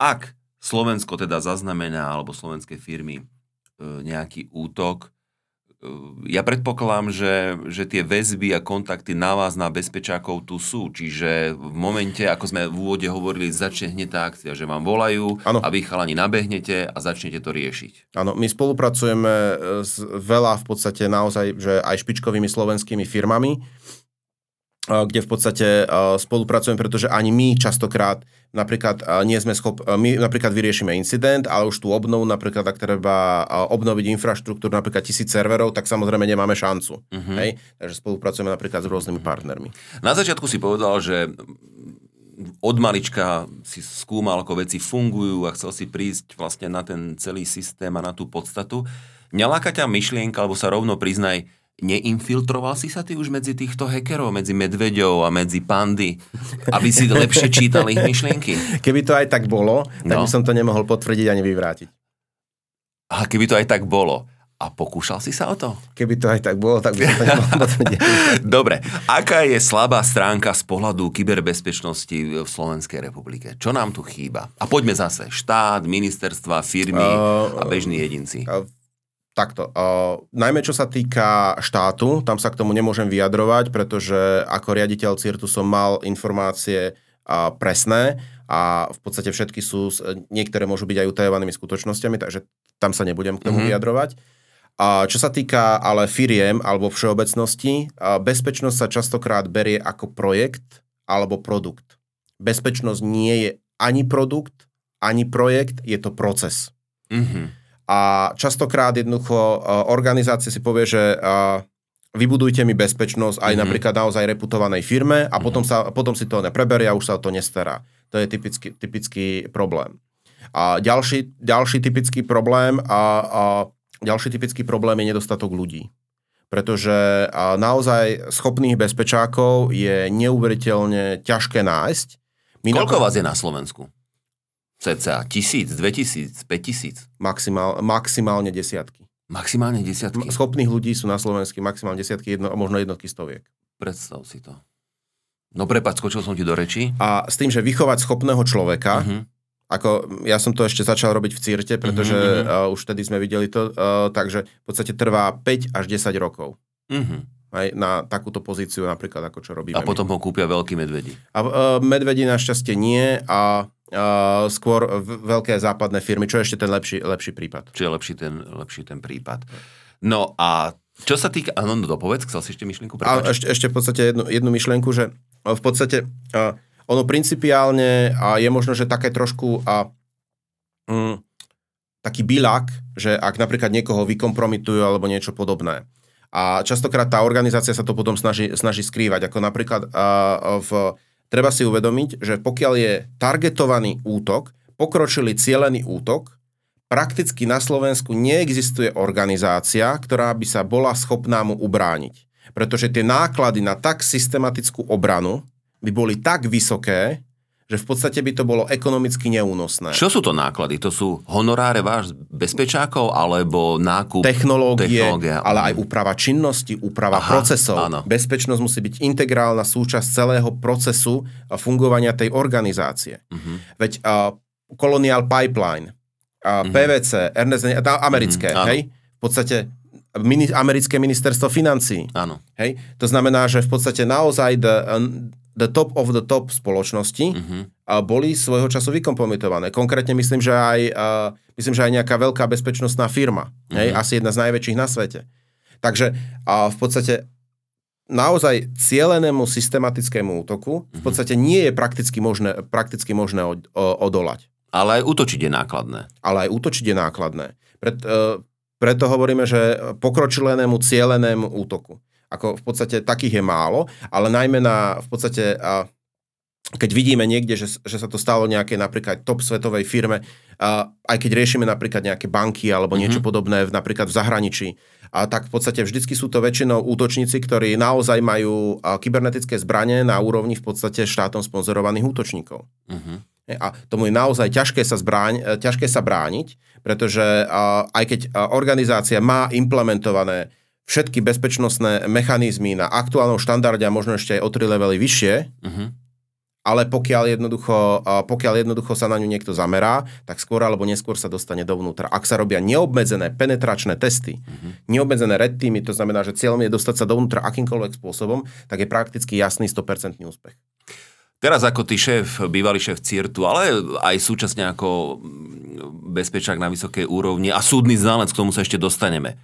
[SPEAKER 2] ak Slovensko teda zaznamená, alebo slovenské firmy, e, nejaký útok, e, ja predpokladám, že, že tie väzby a kontakty na vás, na bezpečákov tu sú. Čiže v momente, ako sme v úvode hovorili, začne hneď tá akcia, že vám volajú
[SPEAKER 1] Áno.
[SPEAKER 2] a vy chalani nabehnete a začnete to riešiť.
[SPEAKER 1] Áno, my spolupracujeme e, s veľa v podstate naozaj, že aj špičkovými slovenskými firmami, e, kde v podstate e, spolupracujeme, pretože ani my častokrát napríklad e, nie sme schop, my napríklad vyriešime incident, ale už tú obnovu, napríklad ak treba obnoviť infraštruktúru, napríklad tisíc serverov, tak samozrejme nemáme šancu.
[SPEAKER 2] Mhm.
[SPEAKER 1] Hej? Takže spolupracujeme napríklad s rôznymi partnermi.
[SPEAKER 2] Na začiatku si povedal, že od malička si skúmal, ako veci fungujú a chcel si prísť vlastne na ten celý systém a na tú podstatu. Neláka ťa myšlienka, alebo sa rovno priznaj, neinfiltroval si sa ty už medzi týchto hackerov, medzi medveďov a medzi pandy, aby si lepšie čítal ich myšlienky?
[SPEAKER 1] Keby to aj tak bolo, tak
[SPEAKER 2] No.
[SPEAKER 1] by som to nemohol potvrdiť ani vyvrátiť.
[SPEAKER 2] A keby to aj tak bolo. A pokúšal si sa o to?
[SPEAKER 1] Keby to aj tak bolo, tak by som to nemohol potvrdiť.
[SPEAKER 2] Dobre, aká je slabá stránka z pohľadu kyberbezpečnosti v Slovenskej republike? Čo nám tu chýba? A poďme zase. Štát, ministerstva, firmy
[SPEAKER 1] Uh,
[SPEAKER 2] a bežní jedinci.
[SPEAKER 1] Uh, Takto. Uh, najmä čo sa týka štátu, tam sa k tomu nemôžem vyjadrovať, pretože ako riaditeľ CIRTu som mal informácie uh, presné a v podstate všetky sú, niektoré môžu byť aj utajovanými skutočnosťami, takže tam sa nebudem k tomu
[SPEAKER 2] Mhm.
[SPEAKER 1] mm-hmm. vyjadrovať. A čo sa týka ale firiem alebo všeobecnosti, a bezpečnosť sa častokrát berie ako projekt alebo produkt. Bezpečnosť nie je ani produkt, ani projekt, je to proces.
[SPEAKER 2] Mhm.
[SPEAKER 1] A častokrát jednoducho uh, organizácia si povie, že uh, vybudujte mi bezpečnosť aj
[SPEAKER 2] Mhm.
[SPEAKER 1] napríklad naozaj reputovanej firme a potom, sa, potom si to nepreberie a už sa o to nestará. To je typický, typický problém. A ďalší, ďalší typický problém a, a ďalší typický problém je nedostatok ľudí. Pretože a, naozaj schopných bezpečákov je neuveriteľne ťažké nájsť. My
[SPEAKER 2] Koľko
[SPEAKER 1] na-
[SPEAKER 2] vás je na Slovensku? CCA tisíc, dve tisíc, päť tisíc?
[SPEAKER 1] Maximál, maximálne desiatky.
[SPEAKER 2] Maximálne desiatky.
[SPEAKER 1] Schopných ľudí sú na Slovensku maximálne desiatky, jedno, možno jednotky stoviek.
[SPEAKER 2] Predstav si to. No prepáč, skočil som ti do reči.
[SPEAKER 1] A s tým, že vychovať schopného človeka,
[SPEAKER 2] Mhm.
[SPEAKER 1] ako ja som to ešte začal robiť v Cirte, pretože
[SPEAKER 2] mhm.
[SPEAKER 1] uh, už vtedy sme videli to, uh, takže v podstate trvá 5 až 10 rokov.
[SPEAKER 2] Mhm.
[SPEAKER 1] Aj na takúto pozíciu napríklad, ako čo robíme.
[SPEAKER 2] A potom ho kúpia veľkí medvedi.
[SPEAKER 1] My. A uh, medvedi našťastie nie a uh, skôr veľké západné firmy, čo je ešte ten lepší, lepší prípad.
[SPEAKER 2] Čiže lepší ten, lepší ten prípad. No a čo sa týka... Áno, no dopovedz, chcel si ešte myšlienku?
[SPEAKER 1] A
[SPEAKER 2] Prepáč.
[SPEAKER 1] ešte, ešte v podstate jednu, jednu myšlienku, že uh, v podstate uh, ono principiálne a je možno, že také trošku a mm, taký bilák, že ak napríklad niekoho vykompromitujú alebo niečo podobné. A častokrát tá organizácia sa to potom snaží, snaží skrývať. Ako napríklad uh, v, treba si uvedomiť, že pokiaľ je targetovaný útok, pokročilý cielený útok, prakticky na Slovensku neexistuje organizácia, ktorá by sa bola schopná mu ubrániť. Pretože tie náklady na tak systematickú obranu by boli tak vysoké, že v podstate by to bolo ekonomicky neúnosné.
[SPEAKER 2] Čo sú to náklady? To sú honoráre váš bezpečákov alebo nákup?
[SPEAKER 1] technológie,
[SPEAKER 2] Technológia,
[SPEAKER 1] ale aj úprava činnosti, úprava
[SPEAKER 2] Aha,
[SPEAKER 1] procesov.
[SPEAKER 2] áno.
[SPEAKER 1] Bezpečnosť musí byť integrálna súčasť celého procesu a fungovania tej organizácie.
[SPEAKER 2] Mhm.
[SPEAKER 1] Veď uh, Colonial Pipeline, uh,
[SPEAKER 2] Mhm.
[SPEAKER 1] PVC, Ernest, americké,
[SPEAKER 2] áno.
[SPEAKER 1] hej, v podstate mini, americké ministerstvo financií.
[SPEAKER 2] Áno.
[SPEAKER 1] Hej? To znamená, že v podstate naozaj the, the top of the top spoločnosti
[SPEAKER 2] Mhm.
[SPEAKER 1] a boli svojho času vykompromitované. Konkrétne myslím, že aj, uh, myslím, že aj nejaká veľká bezpečnostná firma. Hej?
[SPEAKER 2] Mhm.
[SPEAKER 1] Asi jedna z najväčších na svete. Takže uh, v podstate naozaj cielenému systematickému útoku v
[SPEAKER 2] Mhm.
[SPEAKER 1] podstate nie je prakticky možné, prakticky možné od, o, odolať.
[SPEAKER 2] Ale aj útočiť je nákladné.
[SPEAKER 1] Ale aj útočiť je nákladné. Pred, uh, preto hovoríme, že pokročilému cielenému útoku. Ako v podstate takých je málo, ale najmä na v podstate uh, keď vidíme niekde, že, že sa to stalo nejaké napríklad top svetovej firme, a aj keď riešime napríklad nejaké banky alebo niečo
[SPEAKER 2] Mhm.
[SPEAKER 1] podobné v, napríklad v zahraničí, a tak v podstate vždycky sú to väčšinou útočníci, ktorí naozaj majú a, kybernetické zbranie na úrovni v podstate štátom sponzorovaných útočníkov.
[SPEAKER 2] Mhm.
[SPEAKER 1] E, A tomu je naozaj ťažké sa, zbráň, e, ťažké sa brániť, pretože a, aj keď a, organizácia má implementované všetky bezpečnostné mechanizmy na aktuálnom štandarde a možno ešte aj o 3 levely vyššie,
[SPEAKER 2] Uh-huh.
[SPEAKER 1] ale pokiaľ jednoducho, pokiaľ jednoducho sa na ňu niekto zamerá, tak skôr alebo neskôr sa dostane dovnútra. Ak sa robia neobmedzené penetračné testy, neobmedzené red teamy, to znamená, že cieľom je dostať sa dovnútra akýmkoľvek spôsobom, tak je prakticky jasný 100% úspech.
[SPEAKER 2] Teraz ako ty šéf, bývalý šéf CIRTu, ale aj súčasne ako bezpečák na vysokej úrovni a súdny znalec, k tomu sa ešte dostaneme.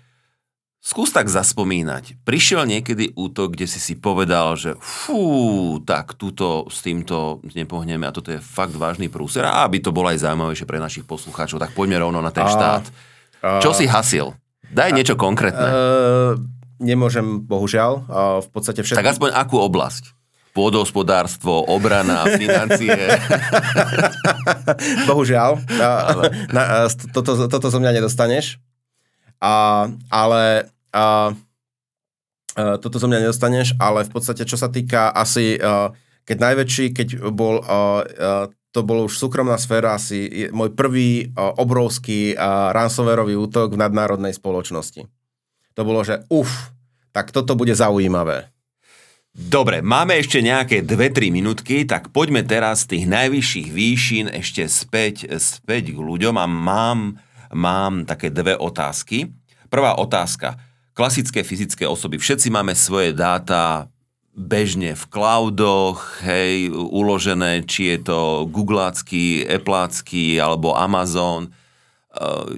[SPEAKER 2] Skús tak zaspomínať. Prišiel niekedy útok, kde si si povedal, že fú, tak túto s týmto nepohneme a toto je fakt vážny prúser. A aby to bolo aj zaujímavejšie pre našich poslucháčov, tak poďme rovno na ten
[SPEAKER 1] A-
[SPEAKER 2] štát.
[SPEAKER 1] a-
[SPEAKER 2] Čo si hasil? Daj niečo konkrétne.
[SPEAKER 1] Uh, nemôžem, bohužiaľ. Uh, v podstate všetky...
[SPEAKER 2] Tak aspoň akú oblasť? Pôdohospodárstvo, obrana, financie.
[SPEAKER 1] Bohužiaľ. A, na, a, toto, toto zo mňa nedostaneš. A, ale... A, a, toto zo mňa nedostaneš, ale v podstate, čo sa týka asi... A, keď najväčší, keď bol... A, a, to bol už súkromná sféra, asi môj prvý a, obrovský a, ransomwareový útok v nadnárodnej spoločnosti. To bolo, že uf, tak toto bude zaujímavé.
[SPEAKER 2] Dobre, máme ešte nejaké 2-3 minútky, tak poďme teraz z tých najvyšších výšin ešte späť, späť k ľuďom a mám, mám také dve otázky. Prvá otázka. Klasické fyzické osoby. Všetci máme svoje dáta bežne v cloudoch, hej, uložené, či je to Googleácky, Appleácky alebo Amazon. E,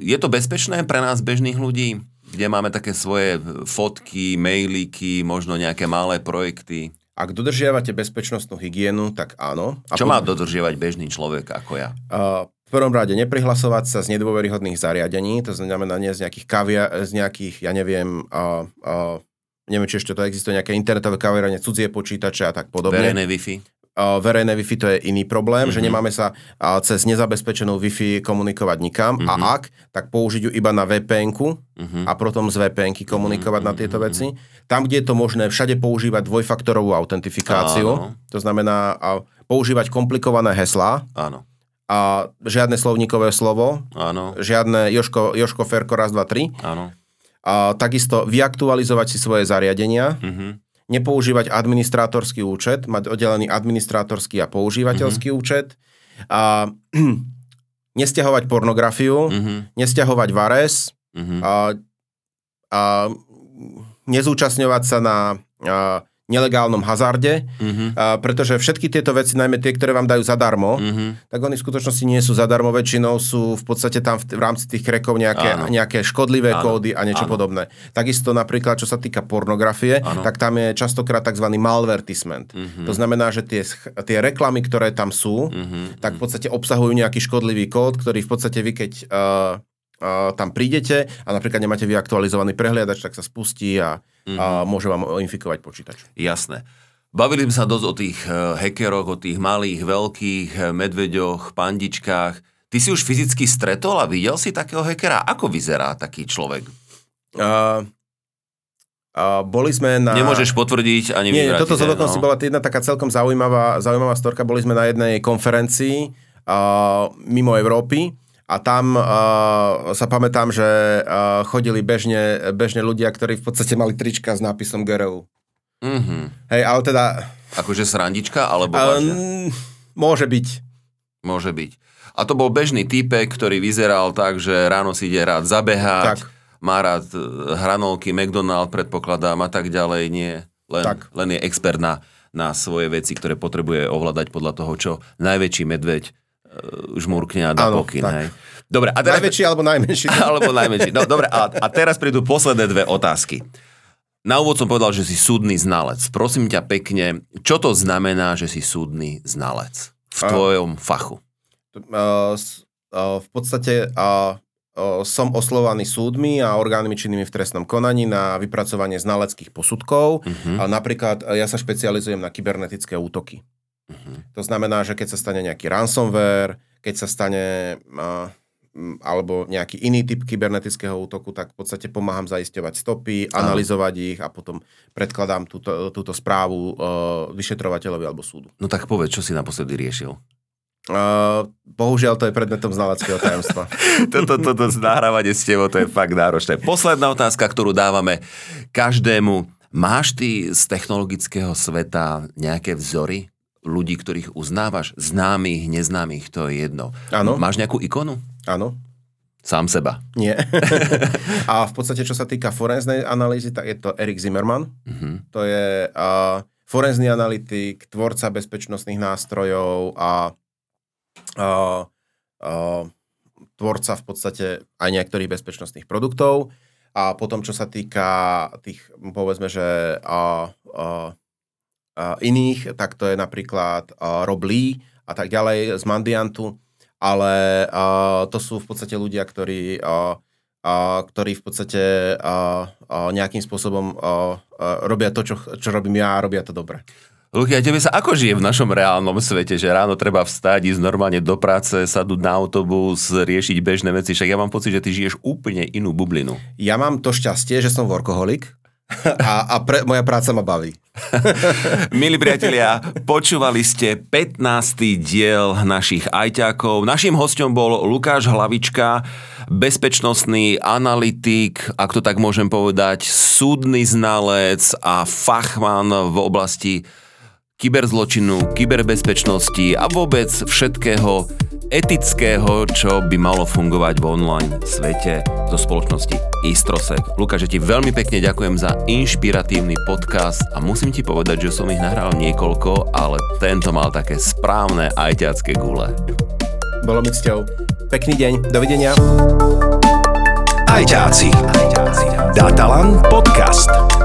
[SPEAKER 2] Je to bezpečné pre nás bežných ľudí? kde máme také svoje fotky, mailíky, možno nejaké malé projekty.
[SPEAKER 1] Ak dodržiavate bezpečnostnú hygienu, tak áno.
[SPEAKER 2] Čo má dodržiavať bežný človek ako ja?
[SPEAKER 1] Uh, v prvom rade neprihlasovať sa z nedôveryhodných zariadení, to znamená nie z nejakých kavia, z nejakých, ja neviem, uh, uh, neviem, či ešte to existuje, nejaké internetové kaviarenie, cudzie počítače a tak podobne.
[SPEAKER 2] Verejné Wi-Fi?
[SPEAKER 1] Verejné Wi-Fi to je iný problém,
[SPEAKER 2] Mhm.
[SPEAKER 1] mm-hmm. že nemáme sa cez nezabezpečenú Wi-Fi komunikovať nikam
[SPEAKER 2] Mhm.
[SPEAKER 1] mm-hmm. a ak, tak použiť ju iba na VPN-ku
[SPEAKER 2] Mhm.
[SPEAKER 1] a potom z VPN-ky komunikovať mm-hmm. na tieto veci. Tam, kde je to možné, všade používať dvojfaktorovú autentifikáciu,
[SPEAKER 2] Áno.
[SPEAKER 1] to znamená používať komplikované heslá
[SPEAKER 2] Áno.
[SPEAKER 1] A žiadne slovníkové slovo,
[SPEAKER 2] Áno.
[SPEAKER 1] žiadne Joško, Joško Ferko raz, dva, tri.
[SPEAKER 2] Áno.
[SPEAKER 1] A takisto vyaktualizovať si svoje zariadenia,
[SPEAKER 2] Mhm.
[SPEAKER 1] nepoužívať administrátorský účet, mať oddelený administrátorský a používateľský účet, a nestiahovať pornografiu,
[SPEAKER 2] Mhm.
[SPEAKER 1] nestiahovať vares,
[SPEAKER 2] Mhm.
[SPEAKER 1] a, a nezúčastňovať sa na a, nelegálnom hazarde,
[SPEAKER 2] Mhm.
[SPEAKER 1] a, pretože všetky tieto veci, najmä tie, ktoré vám dajú zadarmo,
[SPEAKER 2] Mhm.
[SPEAKER 1] tak oni v skutočnosti nie sú zadarmo, väčšinou sú v podstate tam v, v rámci tých krekov nejaké,
[SPEAKER 2] Áno.
[SPEAKER 1] nejaké škodlivé
[SPEAKER 2] Áno.
[SPEAKER 1] kódy a niečo
[SPEAKER 2] Áno.
[SPEAKER 1] podobné. Takisto napríklad, čo sa týka pornografie,
[SPEAKER 2] Áno.
[SPEAKER 1] tak tam je častokrát tzv. malvertisement.
[SPEAKER 2] Mhm.
[SPEAKER 1] To znamená, že tie, tie reklamy, ktoré tam sú,
[SPEAKER 2] Mhm.
[SPEAKER 1] tak v podstate obsahujú nejaký škodlivý kód, ktorý v podstate vy, keď uh, tam prídete a napríklad nemáte vyaktualizovaný prehliadač, tak sa spustí a,
[SPEAKER 2] Mhm.
[SPEAKER 1] a môže vám infikovať počítač.
[SPEAKER 2] Jasné. Bavili sme sa dosť o tých eh, hackeroch, o tých malých, veľkých eh, medveďoch, pandičkách. Ty si už fyzicky stretol a videl si takého hackera? Ako vyzerá taký človek?
[SPEAKER 1] Uh, uh, boli sme na...
[SPEAKER 2] Nemôžeš potvrdiť ani
[SPEAKER 1] Nie, toto
[SPEAKER 2] hej,
[SPEAKER 1] okolností
[SPEAKER 2] no.
[SPEAKER 1] bola jedna taká celkom zaujímavá, zaujímavá storka. Boli sme na jednej konferencii uh, mimo Európy a tam uh, sa pamätám, že uh, chodili bežne, bežne ľudia, ktorí v podstate mali trička s nápisom GRU.
[SPEAKER 2] Mhm.
[SPEAKER 1] Hej, ale teda...
[SPEAKER 2] Akože srandička, alebo
[SPEAKER 1] Uh,
[SPEAKER 2] vážne?
[SPEAKER 1] môže byť.
[SPEAKER 2] Môže byť. A to bol bežný týpek, ktorý vyzeral tak, že ráno si ide rád zabehať,
[SPEAKER 1] Tak.
[SPEAKER 2] má rád e, hranolky, McDonald, predpokladám a tak ďalej. Nie, len,
[SPEAKER 1] Tak.
[SPEAKER 2] len je expert na, na svoje veci, ktoré potrebuje ovládať podľa toho, čo najväčší medveď žmurkne a dá
[SPEAKER 1] Áno,
[SPEAKER 2] pokyn.
[SPEAKER 1] tak.
[SPEAKER 2] Hej. Dobre, a teraz...
[SPEAKER 1] Najväčší alebo najmenší.
[SPEAKER 2] Alebo najmenší. No dobre, a, a teraz prídu posledné dve otázky. Na úvod som povedal, že si súdny znalec. Prosím ťa pekne, čo to znamená, že si súdny znalec v
[SPEAKER 1] A-
[SPEAKER 2] tvojom fachu?
[SPEAKER 1] Uh, uh, v podstate uh, uh, som oslovaný súdmi a orgánmi činnými v trestnom konaní na vypracovanie znaleckých posudkov.
[SPEAKER 2] Mhm.
[SPEAKER 1] A napríklad ja sa špecializujem na kybernetické útoky.
[SPEAKER 2] Mhm.
[SPEAKER 1] To znamená, že keď sa stane nejaký ransomware, keď sa stane uh, alebo nejaký iný typ kybernetického útoku, tak v podstate pomáham zaisťovať stopy,
[SPEAKER 2] Áno.
[SPEAKER 1] analyzovať ich a potom predkladám túto, túto správu uh, vyšetrovateľovi alebo súdu.
[SPEAKER 2] No tak povedz, čo si naposledy riešil?
[SPEAKER 1] Uh, bohužiaľ to je predmetom znaleckého tajomstva.
[SPEAKER 2] toto, toto nahrávanie s tebou, to je fakt náročné. Posledná otázka, ktorú dávame každému. Máš ty z technologického sveta nejaké vzory? Ľudí, ktorých uznávaš? Známych, neznámych, to je jedno.
[SPEAKER 1] Áno.
[SPEAKER 2] Máš nejakú ikonu?
[SPEAKER 1] Áno.
[SPEAKER 2] Sám seba.
[SPEAKER 1] Nie. a v podstate, čo sa týka forenznej analýzy, tak je to Erik Zimmerman.
[SPEAKER 2] Uh-huh.
[SPEAKER 1] To je uh, forenzný analytik, tvorca bezpečnostných nástrojov a uh, uh, tvorca v podstate aj niektorých bezpečnostných produktov. A potom, čo sa týka tých, povedzme, že uh, uh, uh, iných, tak to je napríklad Rob Lee a tak ďalej z Mandiantu, ale to sú v podstate ľudia, ktorí, ktorí v podstate nejakým spôsobom robia to, čo, čo robím ja a robia to dobre.
[SPEAKER 2] Luky, a tebe sa ako žije v našom reálnom svete, že ráno treba vstať, ísť normálne do práce, sadnúť na autobus, riešiť bežné veci, však ja mám pocit, že ty žiješ úplne inú bublinu.
[SPEAKER 1] Ja mám to šťastie, že som workoholik a, a pre, moja práca ma baví.
[SPEAKER 2] Milí priatelia, počúvali ste 15. diel našich ajťákov. Našim hostom bol Lukáš Hlavička, bezpečnostný analytik, ak to tak môžem povedať, súdny znalec a fachman v oblasti kyberzločinu, kyberbezpečnosti a vôbec všetkého etického, čo by malo fungovať v online svete zo spoločnosti Istrosek. Luka, že ti veľmi pekne ďakujem za inšpiratívny podcast a musím ti povedať, že som ich nahral niekoľko, ale tento mal také správne ajťacké gule.
[SPEAKER 1] Bolo mi cťou. Pekný deň, dovidenia.
[SPEAKER 3] Ajťáci. Datalan podcast.